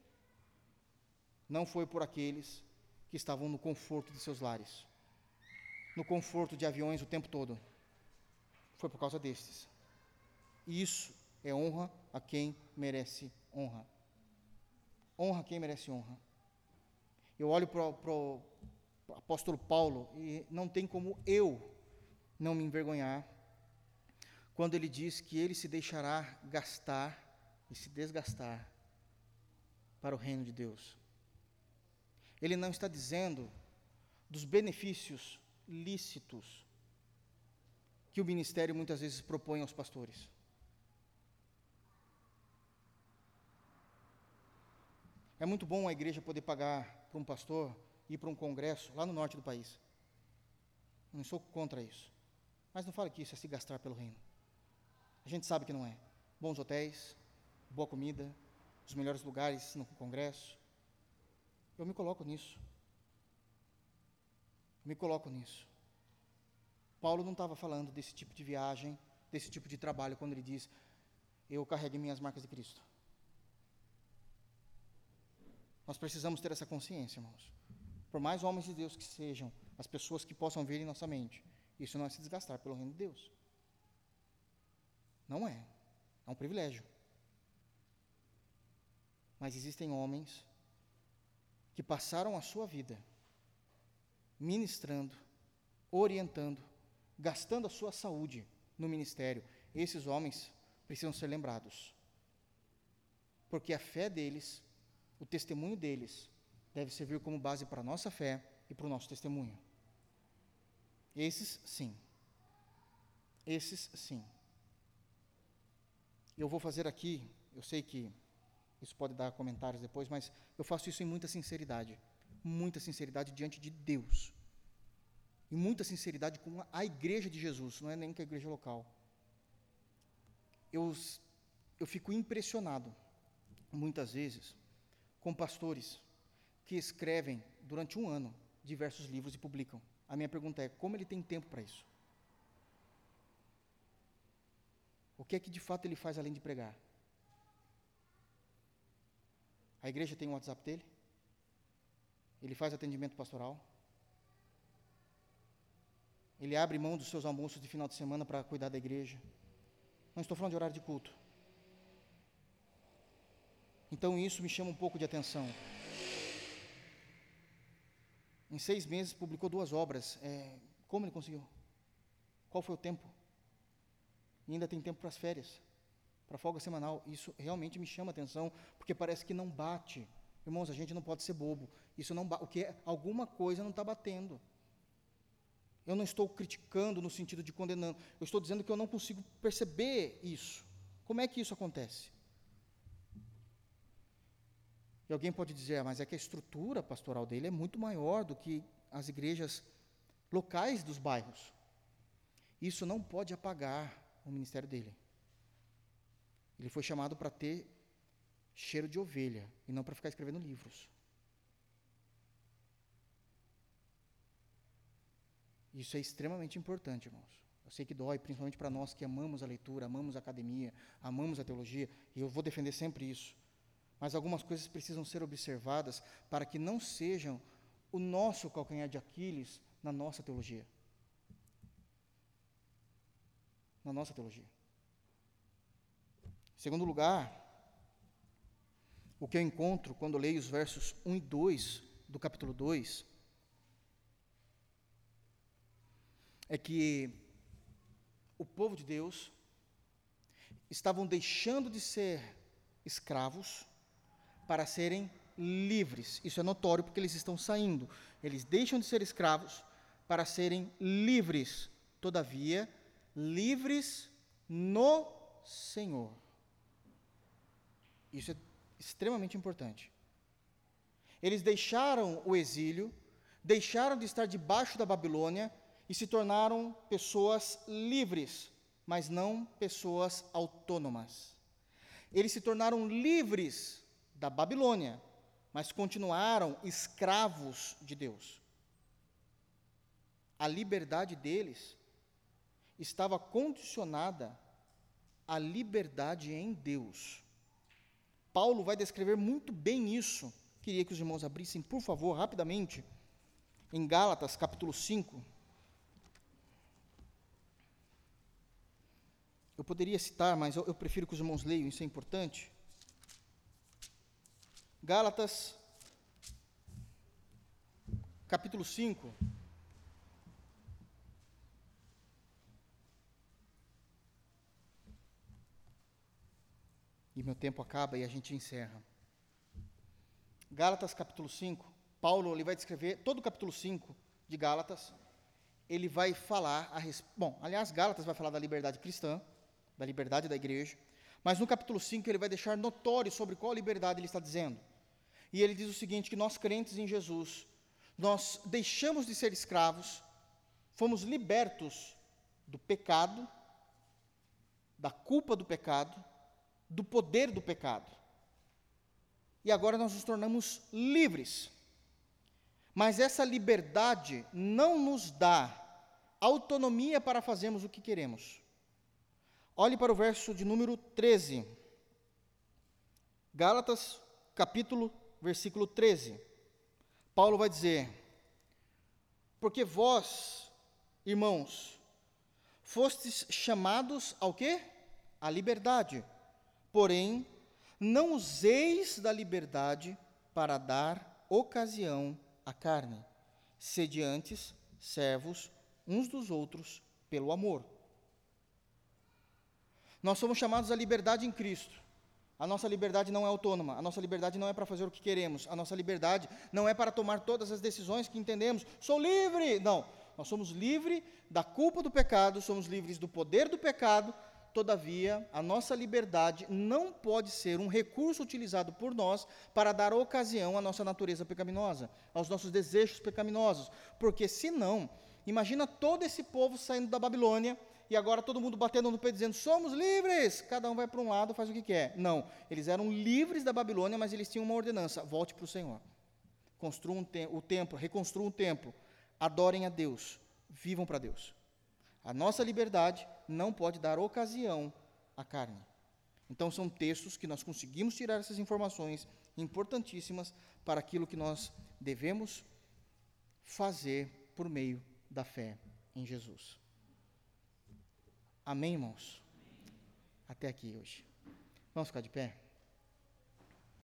Não foi por aqueles que estavam no conforto de seus lares, no conforto de aviões o tempo todo. Foi por causa destes. E isso é honra a quem merece honra. Honra a quem merece honra. Eu olho para o apóstolo Paulo e não tem como eu não me envergonhar quando ele diz que ele se deixará gastar e se desgastar para o reino de Deus. Ele não está dizendo dos benefícios lícitos que o ministério muitas vezes propõe aos pastores. É muito bom a igreja poder pagar para um pastor ir para um congresso lá no norte do país. Não sou contra isso. Mas não fale que isso é se gastar pelo reino. A gente sabe que não é. Bons hotéis, boa comida, os melhores lugares no congresso. Eu me coloco nisso. Eu me coloco nisso. Paulo não estava falando desse tipo de viagem, desse tipo de trabalho, quando ele diz: Eu carreguei minhas marcas de Cristo. Nós precisamos ter essa consciência, irmãos. Por mais homens de Deus que sejam, as pessoas que possam vir em nossa mente, isso não é se desgastar pelo reino de Deus. Não é. É um privilégio. Mas existem homens que passaram a sua vida ministrando, orientando, gastando a sua saúde no ministério. Esses homens precisam ser lembrados. porque a fé deles, o testemunho deles, deve servir como base para a nossa fé e para o nosso testemunho. Esses sim. Esses sim. Eu vou fazer aqui, eu sei que isso pode dar comentários depois, mas eu faço isso em muita sinceridade. Muita sinceridade diante de Deus. E muita sinceridade com a igreja de Jesus, não é nem com a igreja local. Eu, eu fico impressionado, muitas vezes, com pastores que escrevem durante um ano diversos livros e publicam. A minha pergunta é: como ele tem tempo para isso? O que é que de fato ele faz além de pregar? A igreja tem o um WhatsApp dele? Ele faz atendimento pastoral? Ele abre mão dos seus almoços de final de semana para cuidar da igreja? Não estou falando de horário de culto. Então isso me chama um pouco de atenção. Em seis meses publicou duas obras. É, como ele conseguiu? Qual foi o tempo? E ainda tem tempo para as férias para folga semanal. Isso realmente me chama atenção, porque parece que não bate. Irmãos, a gente não pode ser bobo. Isso não o que é, alguma coisa não está batendo. Eu não estou criticando no sentido de condenando. Eu estou dizendo que eu não consigo perceber isso. Como é que isso acontece? E alguém pode dizer, ah, mas é que a estrutura pastoral dele é muito maior do que as igrejas locais dos bairros. Isso não pode apagar o ministério dele. Ele foi chamado para ter cheiro de ovelha e não para ficar escrevendo livros. Isso é extremamente importante, irmãos. Eu sei que dói, principalmente para nós que amamos a leitura, amamos a academia, amamos a teologia, e eu vou defender sempre isso. Mas algumas coisas precisam ser observadas para que não sejam o nosso calcanhar de Aquiles na nossa teologia. Na nossa teologia. Segundo lugar, o que eu encontro quando leio os versos 1 e 2 do capítulo 2 é que o povo de Deus estavam deixando de ser escravos para serem livres. Isso é notório porque eles estão saindo. Eles deixam de ser escravos para serem livres. Todavia, livres no Senhor. Isso é extremamente importante. Eles deixaram o exílio, deixaram de estar debaixo da Babilônia e se tornaram pessoas livres, mas não pessoas autônomas. Eles se tornaram livres da Babilônia, mas continuaram escravos de Deus. A liberdade deles estava condicionada à liberdade em Deus. Paulo vai descrever muito bem isso. Queria que os irmãos abrissem, por favor, rapidamente, em Gálatas, capítulo 5. Eu poderia citar, mas eu, eu prefiro que os irmãos leiam, isso é importante. Gálatas, capítulo 5. e meu tempo acaba e a gente encerra. Gálatas capítulo 5, Paulo ele vai descrever todo o capítulo 5 de Gálatas, ele vai falar a bom, aliás, Gálatas vai falar da liberdade cristã, da liberdade da igreja, mas no capítulo 5 ele vai deixar notório sobre qual liberdade ele está dizendo. E ele diz o seguinte, que nós crentes em Jesus, nós deixamos de ser escravos, fomos libertos do pecado, da culpa do pecado, do poder do pecado. E agora nós nos tornamos livres. Mas essa liberdade não nos dá autonomia para fazermos o que queremos. Olhe para o verso de número 13. Gálatas, capítulo, versículo 13. Paulo vai dizer: Porque vós, irmãos, fostes chamados ao quê? À liberdade Porém, não useis da liberdade para dar ocasião à carne. Sede antes servos uns dos outros pelo amor. Nós somos chamados à liberdade em Cristo. A nossa liberdade não é autônoma, a nossa liberdade não é para fazer o que queremos, a nossa liberdade não é para tomar todas as decisões que entendemos. Sou livre! Não, nós somos livres da culpa do pecado, somos livres do poder do pecado, todavia, a nossa liberdade não pode ser um recurso utilizado por nós para dar ocasião à nossa natureza pecaminosa, aos nossos desejos pecaminosos, porque senão, imagina todo esse povo saindo da Babilônia e agora todo mundo batendo no pé dizendo: somos livres! Cada um vai para um lado, faz o que quer. Não, eles eram livres da Babilônia, mas eles tinham uma ordenança: volte para o Senhor. Construam o templo, reconstruam o templo, adorem a Deus, vivam para Deus. A nossa liberdade não pode dar ocasião à carne. Então, são textos que nós conseguimos tirar essas informações importantíssimas para aquilo que nós devemos fazer por meio da fé em Jesus. Amém, irmãos? Até aqui hoje. Vamos ficar de pé?